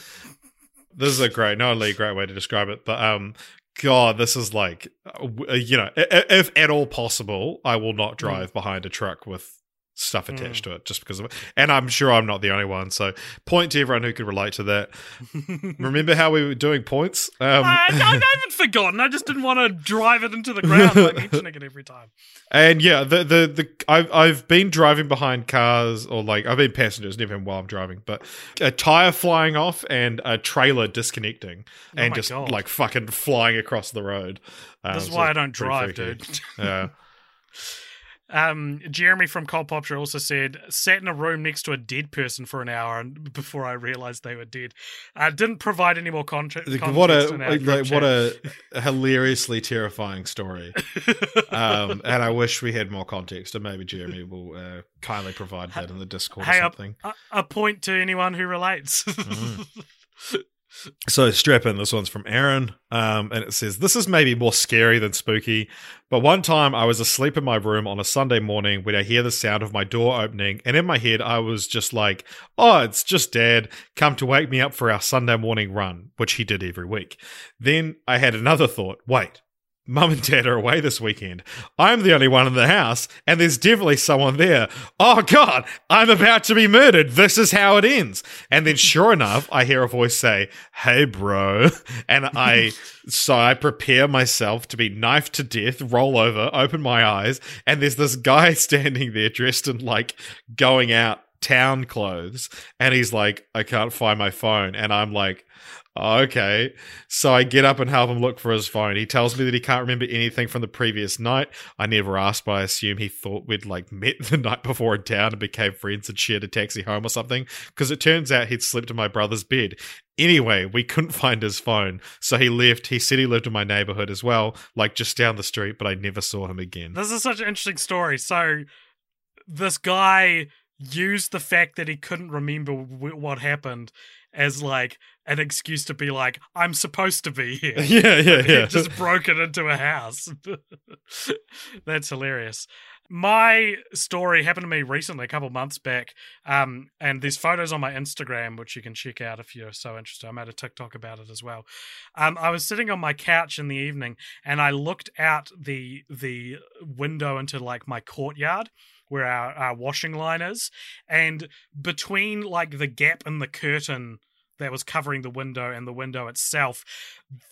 This is a great, not only a great way to describe it, but um, God, this is like, uh, uh, you know, if at all possible, I will not drive behind a truck with stuff attached to it just because of it. And I'm sure I'm not the only one. So, point to everyone who could relate to that. Remember how we were doing points? Um, I, I haven't forgotten. I just didn't want to drive it into the ground by mentioning it every time. and yeah, the the the I've I've been driving behind cars or like I've been passengers, never been while I'm driving, but a tire flying off and a trailer disconnecting Oh and just God. like fucking flying across the road. Um, This is so why I don't drive, freaky. dude. Yeah. Um, Jeremy from Cult Popture also said, sat in a room next to a dead person for an hour and before I realized they were dead. Uh, didn't provide any more contra- context. what a like, what a hilariously terrifying story. um, and I wish we had more context, and maybe Jeremy will uh, kindly provide that in the Discord or Hey, a, something. a, a point to anyone who relates. Mm. So strap in. This one's from Aaron, um, and it says this is maybe more scary than spooky. But one time I was asleep in my room on a Sunday morning when I hear the sound of my door opening, and in my head I was just like, "Oh, it's just Dad come to wake me up for our Sunday morning run," which he did every week. Then I had another thought. Wait. Mum and Dad are away this weekend. I'm the only one in the house, and there's definitely someone there. Oh God, I'm about to be murdered. This is how it ends. And then, sure enough, I hear a voice say, "Hey, bro," and I, so I prepare myself to be knifed to death, roll over, open my eyes, and there's this guy standing there dressed in like going out town clothes, and he's like, "I can't find my phone," and I'm like. Oh, okay. So I get up and help him look for his phone. He tells me that he can't remember anything from the previous night. I never asked, but I assume he thought we'd like met the night before in town and became friends and shared a taxi home or something. Because it turns out he'd slept in my brother's bed. Anyway, we couldn't find his phone. So he left. He said he lived in my neighborhood as well, like just down the street, but I never saw him again. This is such an interesting story. So, this guy used the fact that he couldn't remember w- what happened as like an excuse to be like, "I'm supposed to be here." yeah, yeah, He yeah. just broken into a house. That's hilarious. My story happened to me recently, a couple months back, um, and there's photos on my Instagram which you can check out if you're so interested. I made a TikTok about it as well. Um, I was sitting on my couch in the evening, and I looked out the the window into like my courtyard where our, our washing line is, and between like the gap in the curtain that was covering the window and the window itself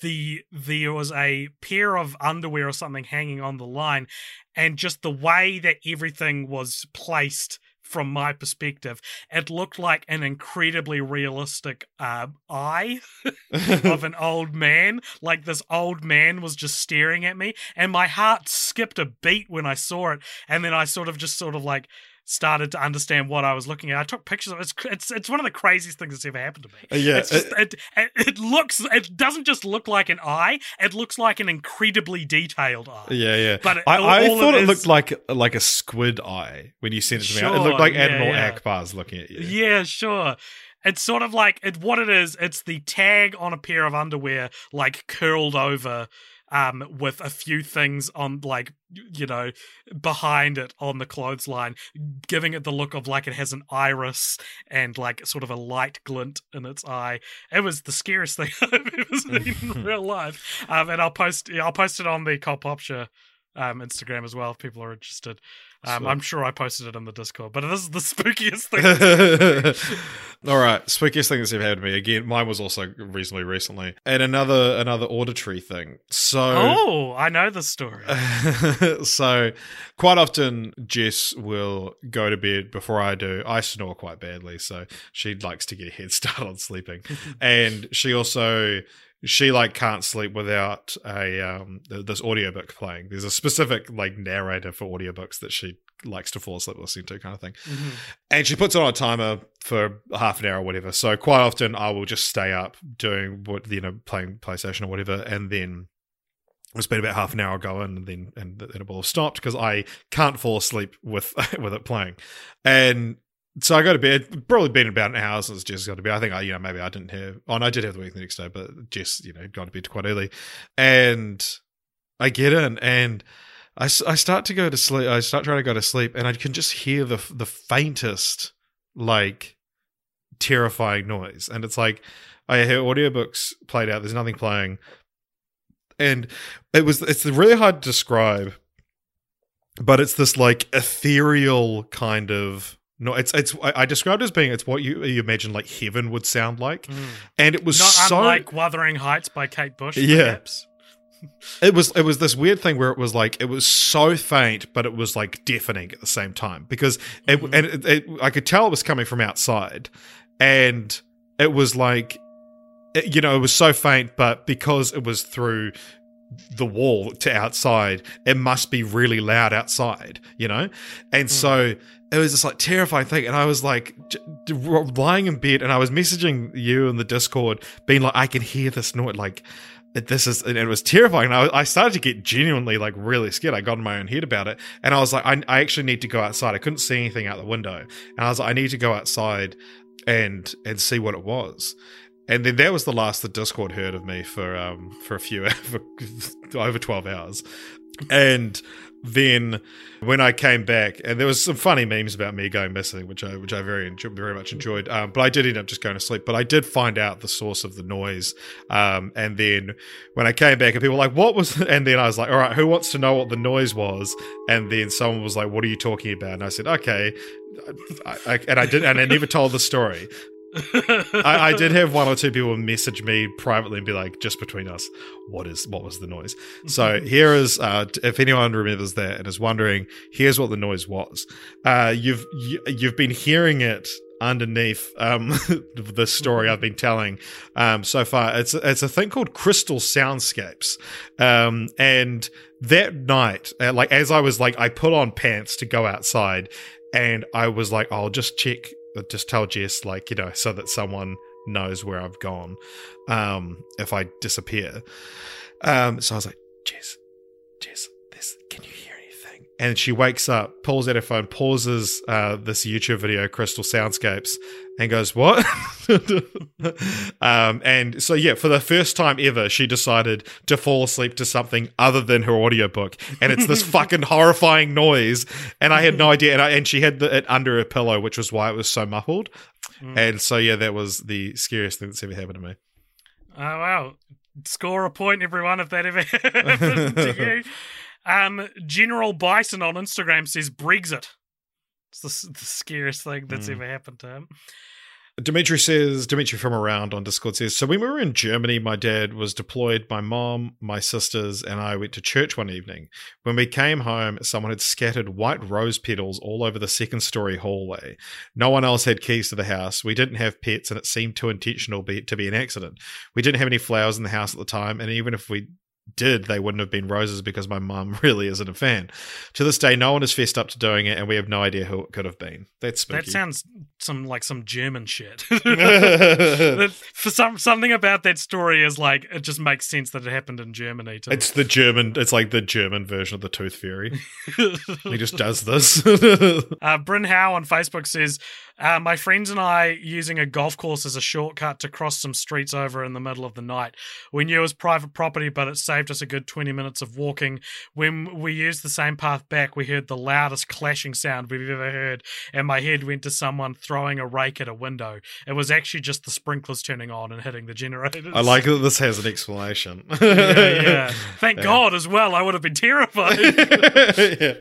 the there was a pair of underwear or something hanging on the line. And just the way that everything was placed from my perspective it looked like an incredibly realistic uh, eye of an old man. Like this old man was just staring at me and my heart skipped a beat when i saw it and then i sort of just sort of like started to understand what I was looking at. I took pictures of it. It's it's, it's one of the craziest things that's ever happened to me. Yeah, it's just, it, it it looks it doesn't just look like an eye. It looks like an incredibly detailed eye. Yeah, yeah. But it- I, all- I thought it is- looked like like a squid eye when you sent it to me. It looked like yeah, Admiral yeah. Ackbar's looking at you. Yeah, sure. It's sort of like it. What it is, it's the tag on a pair of underwear, like curled over, um, with a few things on, like you know, behind it on the clothesline, giving it the look of like it has an iris and like sort of a light glint in its eye. It was the scariest thing I've ever seen in real life. Um, and I'll post, I'll post it on the Cult Pop Show um, Instagram as well if people are interested. Um. I'm sure I posted it in the Discord, but this is the spookiest thing. All right, spookiest thing that's ever happened to me. Again, mine was also reasonably recently, and another another auditory thing. So, Oh, I know the story. so quite often Jess will go to bed before I do. I snore quite badly, so she likes to get a head start on sleeping, and she also she like can't sleep without a um th- this audiobook playing. There's a specific like narrator for audiobooks that she likes to fall asleep listening to, kind of thing. Mhm. And she puts it on a timer for half an hour or whatever. So quite often I will just stay up doing what you know, playing PlayStation or whatever, and then it's been about half an hour going, and then and then it will have stopped because I can't fall asleep with with it playing. And so I go to bed. Probably been about an hour since Jess got to bed. I think I, you know, maybe I didn't have. Oh, no, I did have the week the next day, but Jess, you know, got to bed quite early, and I get in and. I, I start to go to sleep. I start trying to go to sleep, and I can just hear the the faintest, like, terrifying noise. And it's like I hear audiobooks played out. There's nothing playing, and it was. It's really hard to describe, but it's this like ethereal kind of. No, it's it's. I I described it as being it's what you you imagine like heaven would sound like, Mm. and it was Not so unlike Wuthering Heights by Kate Bush. Yeah. perhaps. it was it was this weird thing where it was like it was so faint but it was like deafening at the same time because it Mhm. and it, it, I could tell it was coming from outside and it was like it- you know it was so faint but because it was through the wall to outside it must be really loud outside you know and so it was this like terrifying thing and i was like j- lying in bed and i was messaging you in the discord being like i can hear this noise like this is and it was terrifying. And I, I started to get genuinely like really scared. I got in my own head about it, and I was like, I, I actually need to go outside. I couldn't see anything out the window, and I was like, I need to go outside and and see what it was. and then that was the last that Discord heard of me for um for a few for over twelve hours, and then when I came back, and there was some funny memes about me going missing, which I which I very enjoy, very much enjoyed. Um, but I did end up just going to sleep. But I did find out the source of the noise, um, and then when I came back, and people were like, "What was?" And then I was like, "All right, who wants to know what the noise was?" And then someone was like, "What are you talking about?" And I said, "Okay." I, I, and I did, and I never told the story. I, I did have one or two people message me privately and be like, just between us, what is what was the noise? So here is, uh, if anyone remembers that and is wondering, here's what the noise was. Uh, you've you, you've been hearing it underneath um, the story I've been telling um, so far. It's it's a thing called crystal soundscapes, um, and that night, uh, like as I was like, I put on pants to go outside, and I was like, I'll just check just tell Jess, like, you know, so that someone knows where I've gone um, if I disappear. Um, so I was like, Jess, Jess, this, can you hear anything? And she wakes up, pulls out her phone, pauses uh, this YouTube video, Crystal Soundscapes, and goes, What? um, and so, yeah, for the first time ever, she decided to fall asleep to something other than her audiobook. And it's this fucking horrifying noise. And I had no idea. And, I, and she had the, it under her pillow, which was why it was so muffled. And so, yeah, that was the scariest thing that's ever happened to me. Oh wow! Score a point, everyone, if that ever happened to you. Um, General Bison on Instagram says Brexit. It's the, the scariest thing that's Hmm. ever happened to him. Dimitri says, Dimitri from around on Discord says, so when we were in Germany, my dad was deployed. My mom, my sisters, and I went to church one evening. When we came home, someone had scattered white rose petals all over the second story hallway. No one else had keys to the house. We didn't have pets, and it seemed too intentional be- to be an accident. We didn't have any flowers in the house at the time, and even if we did, they wouldn't have been roses because my mum really isn't a fan. To this day, no one has fessed up to doing it, and we have no idea who it could have been. That's spooky. That sounds some like some German shit. For some something about that story is like it just makes sense that it happened in Germany too. It's the German. It's like the German version of the Tooth Fairy. he just does this. Uh, Bryn Howe on Facebook says, uh, My friends and I using a golf course as a shortcut to cross some streets over in the middle of the night. We knew it was private property, but it saved us a good 20 minutes of walking. When we used the same path back, we heard the loudest clashing sound we've ever heard, and my head went to someone throwing a rake at a window. It was actually just the sprinklers turning on and hitting the generators. I like that this has an explanation. Yeah, yeah. Thank God as well. I would have been terrified. yeah.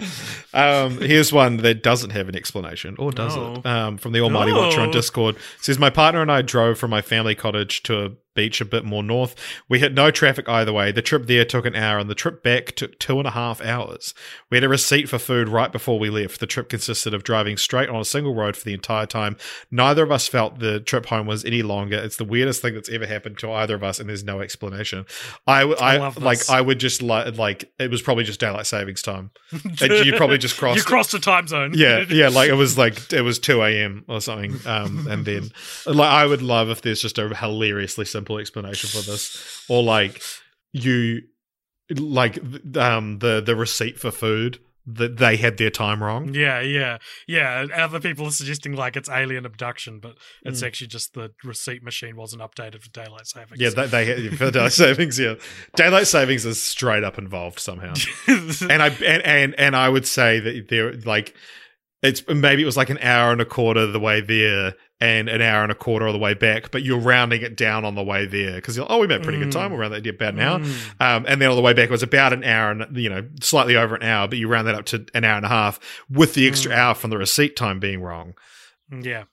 um, here's one that doesn't have an explanation, or does it? Um, from the Almighty Watcher on Discord It says my partner and I drove from my family cottage to a beach a bit more north. We hit no traffic either way. The trip there took an hour, and the trip back took two and a half hours. We had a receipt for food right before we left. The trip consisted of driving straight on a single road for the entire time. Neither of us felt the trip home was any longer. It's the weirdest thing that's ever happened to either of us, and there's no explanation. I, I I, like. I would just like like it was probably just daylight savings time. You probably just crossed. you crossed the time zone. yeah, yeah, like it was like it was two a.m. or something, um, and then like I would love if there's just a hilariously simple explanation for this, or like you like um the the receipt for food that they had their time wrong. Yeah, yeah, yeah. Other people are suggesting like it's alien abduction, but it's Mm. actually just the receipt machine wasn't updated for daylight savings. Yeah, they, they had for daylight savings. Yeah, daylight savings is straight up involved somehow. and I and, and and I would say that there like it's maybe it was like an hour and a quarter the way there and an hour and a quarter of the way back, but you're rounding it down on the way there because you're oh we made a pretty good time. We're around that about an hour, Mm. um, and then on the way back it was about an hour and you know slightly over an hour, but you round that up to an hour and a half with the extra Mm. hour from the receipt time being wrong. yeah.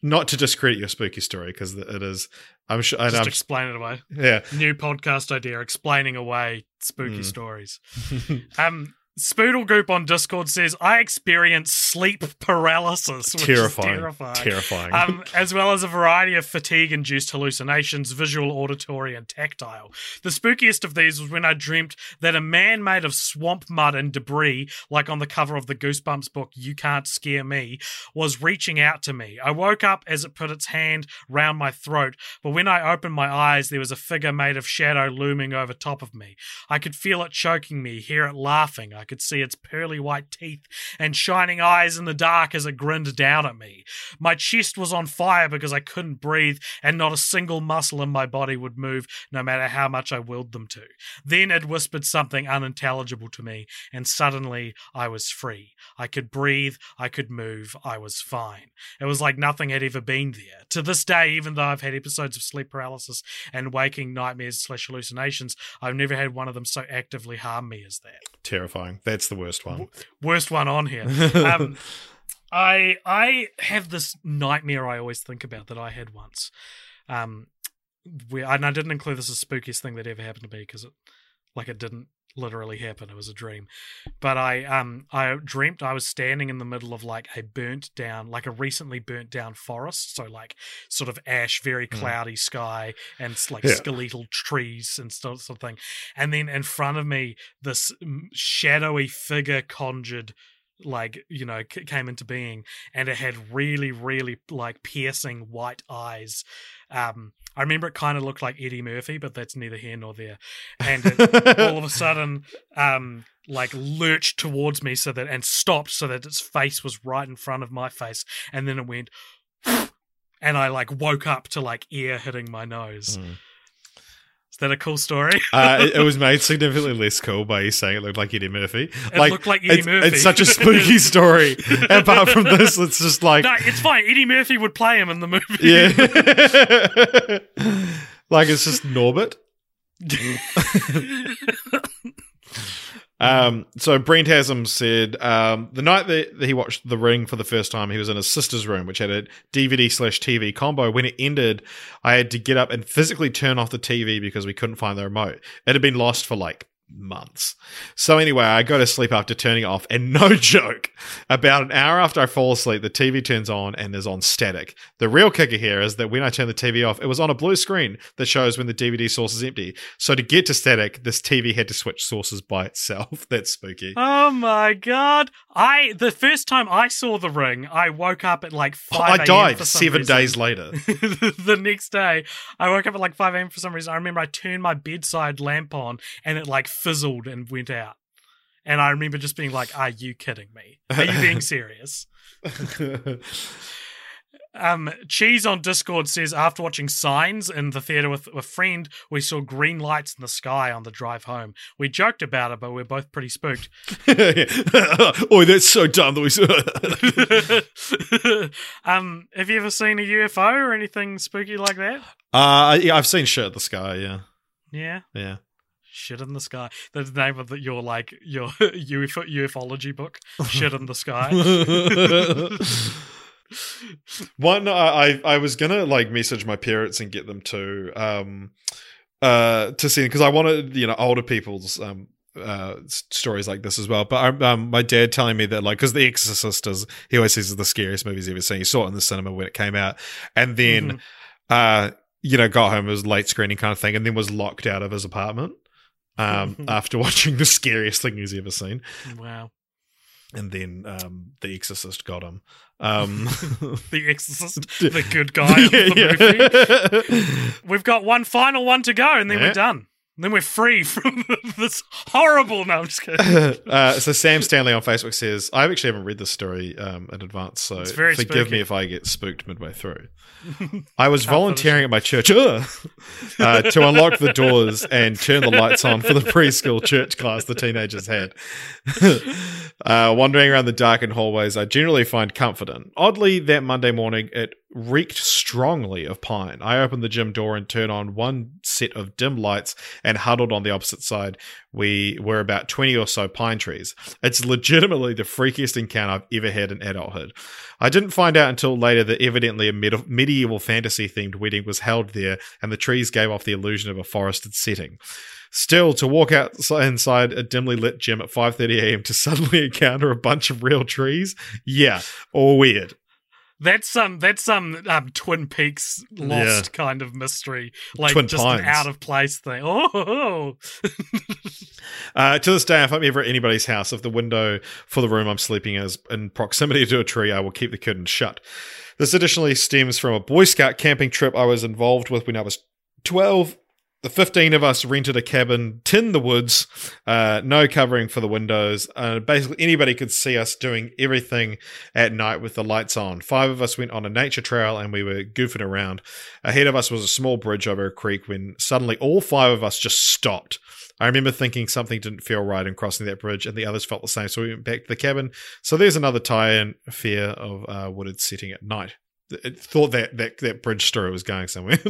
Not to discredit your spooky story because it is. I'm sure. Just I'm, explain it away. yeah. New podcast idea: explaining away spooky Mm. stories. Um. Spoodle Goop on Discord says, I experienced sleep paralysis, which terrifying. is terrifying. Terrifying. um, as well as a variety of fatigue induced hallucinations, visual, auditory, and tactile. The spookiest of these was when I dreamt that a man made of swamp mud and debris, like on the cover of the Goosebumps book, You Can't Scare Me, was reaching out to me. I woke up as it put its hand round my throat, but when I opened my eyes, there was a figure made of shadow looming over top of me. I could feel it choking me, hear it laughing. I could see its pearly white teeth and shining eyes in the dark as it grinned down at me. My chest was on fire because I couldn't breathe, and not a single muscle in my body would move, no matter how much I willed them to. Then it whispered something unintelligible to me, and suddenly I was free. I could breathe, I could move, I was fine. It was like nothing had ever been there. To this day, even though I've had episodes of sleep paralysis and waking nightmares slash hallucinations, I've never had one of them so actively harm me as that. Terrifying. That's the worst one. Worst one on here. Um, I I have this nightmare I always think about that I had once. Um, where and I didn't include this as spookiest thing that ever happened to me because it like it didn't literally happen. It was a dream. But I um I dreamt I was standing in the middle of like a burnt down, like a recently burnt down forest. So like sort of ash, very cloudy sky and like Yeah. skeletal trees and stuff something. And then in front of me, this mm, shadowy figure conjured like you know c- came into being and it had really really like piercing white eyes um i remember it kind of looked like eddie murphy but that's neither here nor there. And it, all of a sudden um like lurched towards me so that and stopped so that its face was right in front of my face. And then it went and i like woke up to like air hitting my nose. Mm. Is that a cool story Uh, it, it was made significantly less cool by you saying it looked like Eddie Murphy. It looked like Eddie it's, Murphy. It's such a spooky story. Apart from this, it's just like no it's fine eddie murphy would play him in the movie yeah, like it's just Norbert. Um, so Brent Haslam said um, the night that he watched The Ring for the first time, he was in his sister's room, which had a DVD slash TV combo. When it ended, I had to get up and physically turn off the TV because we couldn't find the remote. It had been lost for like months. So anyway, I go to sleep after turning it off, and no joke, about an hour after I fall asleep, the TV turns on and is on static. The real kicker here is that when I turn the TV off, it was on a blue screen that shows when the DVD source is empty. So to get to static, this TV had to switch sources by itself. That's spooky. Oh my god! I the first time I saw the ring, I woke up at like oh, five. I died seven reason. days later. the next day, I woke up at like five a.m. for some reason. I remember I turned my bedside lamp on and it like fizzled and went out. And I remember just being like, "Are you kidding me? Are you being serious?" Um, Cheese on Discord says after watching Signs in the theater with a friend, we saw green lights in the sky on the drive home. We joked about it, but we're both pretty spooked. oh, that's so dumb that we. um, have you ever seen a UFO or anything spooky like that? uh, yeah, I've seen shit at the sky. Yeah, Yeah, yeah. Shit in the sky. That's the name of the, your like your UFO, ufology book. Shit in the sky. One, I I was gonna like message my parents and get them to um uh to see because I wanted you know older people's um uh stories like this as well. But um my dad telling me that like because The Exorcist is he always says is the scariest movie he's ever seen. He saw it in the cinema when it came out, and then uh you know got home it was late screening kind of thing, and then was locked out of his apartment. Um, after watching the scariest thing he's ever seen, wow. and then um, The Exorcist got him. Um, The Exorcist, the good guy of the movie. We've got one final one to go, and then Yeah. we're done. And then we're free from this horrible. No, I'm just kidding. uh, so Sam Stanley on Facebook says, "I actually haven't read this story um, in advance, so forgive spooky. me if I get spooked midway through." I was volunteering at my church uh, to unlock the doors and turn the lights on for the preschool church class the teenagers had. uh, wandering around the darkened hallways, I generally find comfort in. Oddly, that Monday morning, it reeked strongly of pine. I opened the gym door and turned on one set of dim lights and huddled on the opposite side. We were about 20 or so pine trees. It's legitimately the freakiest encounter I've ever had in adulthood. I didn't find out until later that evidently a med- medieval fantasy themed wedding was held there and the trees gave off the illusion of a forested setting. Still, to walk out inside a dimly lit gym at 5:30 a.m. to suddenly encounter a bunch of real trees, yeah, all weird. That's some that's some um, Twin Peaks lost Yeah. kind of mystery, like Twin just Pines. an out of place thing. Oh, Uh, to this day, if I'm ever at anybody's house, if the window for the room I'm sleeping is in proximity to a tree, I will keep the curtain shut. This additionally stems from a Boy Scout camping trip I was involved with when I was 12. The 15 of us rented a cabin in the woods, uh, no covering for the windows. Uh, basically, anybody could see us doing everything at night with the lights on. Five of us went on a nature trail and we were goofing around. Ahead of us was a small bridge over a creek when suddenly all five of us just stopped. I remember thinking something didn't feel right in crossing that bridge, and the others felt the same. So we went back to the cabin. So there's another tie-in fear of uh, wooded setting at night. It thought that, that that bridge story was going somewhere.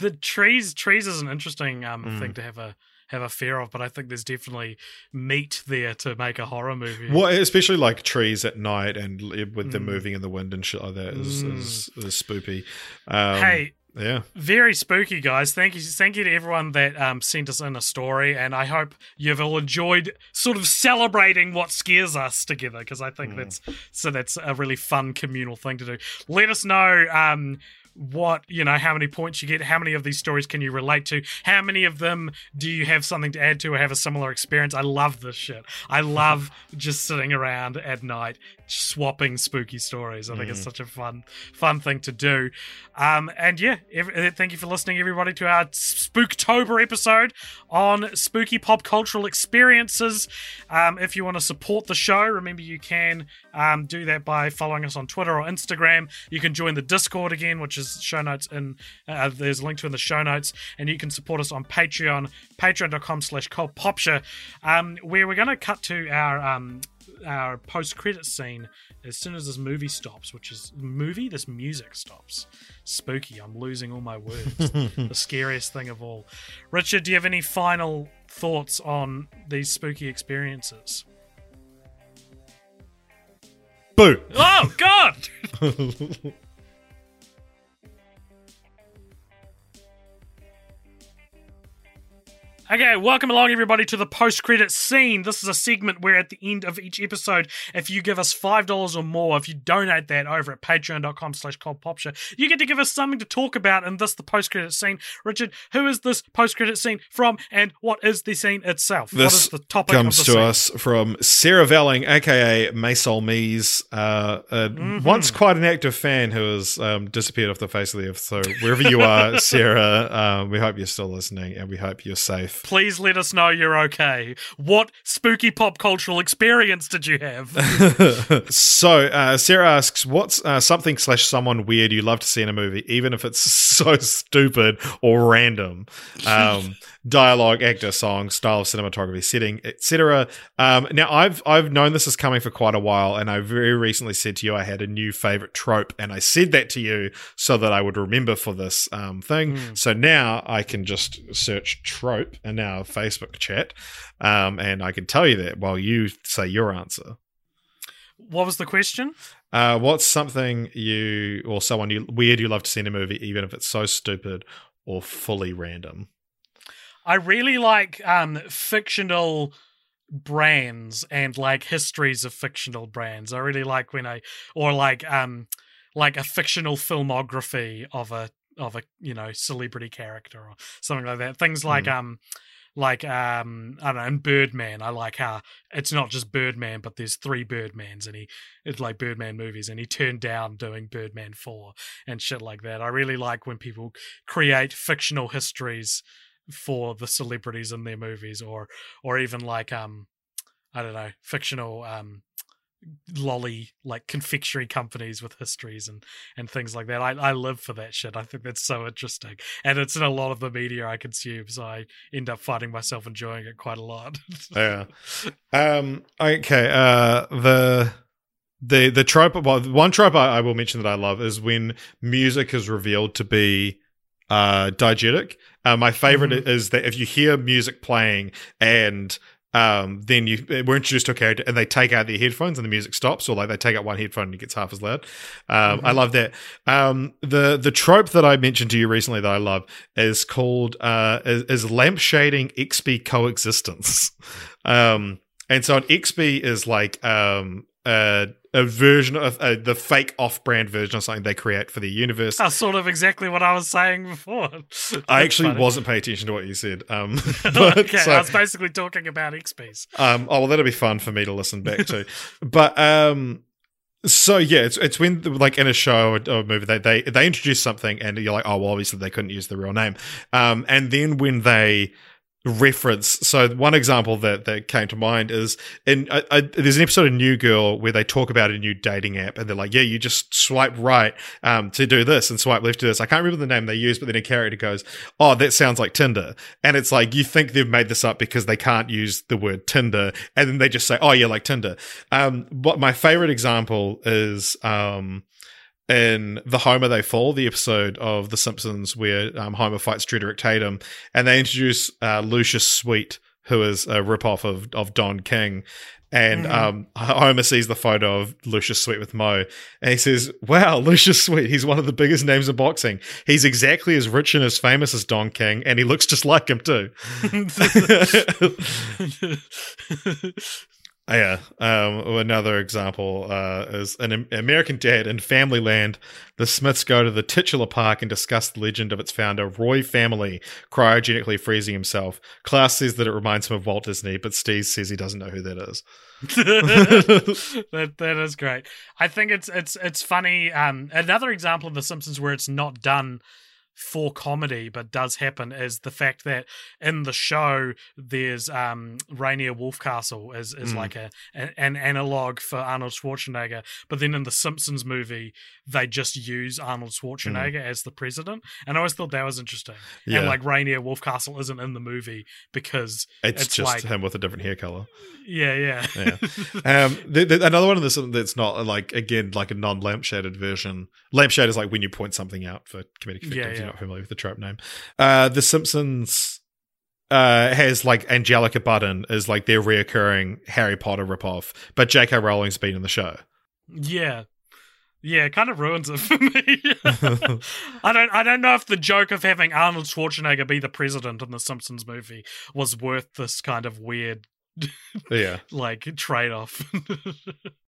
the trees trees is an interesting um, Mm. thing to have a have a fear of, but I think there's definitely meat there to make a horror movie. Well, especially like trees at night and with them Mm. moving in the wind and shit like that is, Mm. is, is spoopy. Um, hey, yeah, very spooky, guys. Thank you, thank you to everyone that um, sent us in a story, and I hope you've all enjoyed sort of celebrating what scares us together because I think that's so that's a really fun communal thing to do. Let us know. Um, what you know how many points you get how many of these stories can you relate to how many of them do you have something to add to or have a similar experience? I love this shit. I love just sitting around at night swapping spooky stories. I think it's such a fun fun thing to do. Um and yeah uh, thank you for listening everybody to our spooktober episode on spooky pop cultural experiences. Um if you want to support the show remember you can um, do that by following us on Twitter or Instagram. You can join the Discord again, which is show notes in uh, there's a link to in the show notes, and you can support us on Patreon, patreon.com slash popsha, um, where we're going to cut to our um, our post credit scene as soon as this movie stops, which is movie, this music stops. Spooky. I'm losing all my words. the scariest thing of all. Richard, do you have any final thoughts on these spooky experiences? boo. Oh God! Okay, welcome along everybody to the post-credit scene. This is a segment where at the end of each episode, if you give us five dollars or more, if you donate that over at patreon.com slash cultpopture, you get to give us something to talk about in this the post-credit scene. Richard, who is this post-credit scene from and what is the scene itself? This is the topic comes of to scene? us from Sarah Velling, aka Maysol Mies, uh, uh, Mm-hmm. once quite an active fan who has um, disappeared off the face of the earth. So wherever you are, Sarah, um, we hope you're still listening and we hope you're safe. Please let us know you're okay. What spooky pop cultural experience did you have? so uh, Sarah asks, "What's uh, something slash someone weird you love to see in a movie, even if it's so stupid or random? Um, dialogue, actor, song, style of cinematography, setting, etc." Um, now, I've I've known this is coming for quite a while, and I very recently said to you I had a new favorite trope, and I said that to you so that I would remember for this um, thing. So now I can just search trope in our Facebook chat, um, and I can tell you that while you say your answer. what was the question? Uh, what's something you or someone you weird you love to see in a movie, even if it's so stupid or fully random? I really like um fictional brands and like histories of fictional brands. I really like when I or like um like a fictional filmography of a of a you know celebrity character or something like that. Things like um like um I don't know, in Birdman, I like how it's not just Birdman, but there's three Birdmans and he it's like Birdman movies and he turned down doing Birdman four and shit like that. I really like when people create fictional histories for the celebrities in their movies or or even like um I don't know, fictional um lolly like confectionery companies with histories and and things like that. I I live for that shit. I think that's so interesting. And it's in a lot of the media I consume, so I end up finding myself enjoying it quite a lot. Yeah. Um. Okay. Uh. The. The the trope well one trope I, I will mention that I love is when music is revealed to be uh diegetic. Uh, my favorite is that if you hear music playing and um then you we're introduced to a character and they take out their headphones and the music stops or like they take out one headphone and it gets half as loud. Um I love that. Um the the trope that I mentioned to you recently that I love is called uh is, is lamp shading Expy coexistence. um and so an Expy is like um a, a version of uh, the fake off-brand version of something they create for the universe. That's sort of exactly what I was saying before. I actually funny. wasn't paying attention to what you said. Um, but, okay, so- I was basically talking about Expies. um, oh well, that'll be fun for me to listen back to. but um, So yeah, it's it's when like in a show or, or movie they, they they introduce something and you're like, oh well, obviously they couldn't use the real name. Um, and then when they reference, so one example that that came to mind is in I, I, there's an episode of New Girl where they talk about a new dating app and they're like, yeah, you just swipe right um to do this and swipe left to this. I can't remember the name they use, but then a character goes, oh, that sounds like Tinder, and it's like you think they've made this up because they can't use the word Tinder, and then they just say, oh yeah, like Tinder. Um, but my favorite example is um in The Homer They Fall, the episode of The Simpsons where um, Homer fights Drederick Tatum, and they introduce uh, Lucius Sweet, who is a ripoff of, of Don King. And um, Homer sees the photo of Lucius Sweet with Moe, and he says, "Wow, Lucius Sweet! He's one of the biggest names in boxing. He's exactly as rich and as famous as Don King, and he looks just like him too." Yeah. Um, another example uh, is an American Dad in Family Land. The Smiths go to the titular park and discuss the legend of its founder, Roy Family, cryogenically freezing himself. Klaus says that it reminds him of Walt Disney, but Steve says he doesn't know who that is. that that is great. I think it's it's it's funny. Um, another example of The Simpsons where it's not done for comedy but does happen is the fact that in the show there's um Rainier Wolfcastle is is like a an, an analog for Arnold Schwarzenegger but then in the Simpsons movie they just use Arnold Schwarzenegger as the president and I always thought that was interesting Yeah. and like Rainier Wolfcastle isn't in the movie because It's, it's, just like him with a different hair color. yeah yeah Yeah. um, the, the, another one of this that's not like again like a non lampshaded version. Lampshade is like when you point something out for comedic effect. Yeah, yeah. Not familiar with the trope name. Uh, the Simpsons uh, has like Angelica Button is like their reoccurring Harry Potter ripoff, but J.K. Rowling's been in the show. Yeah. Yeah, it kind of ruins it for me. I don't I don't know if the joke of having Arnold Schwarzenegger be the president in the Simpsons movie was worth this kind of weird Yeah. like trade-off.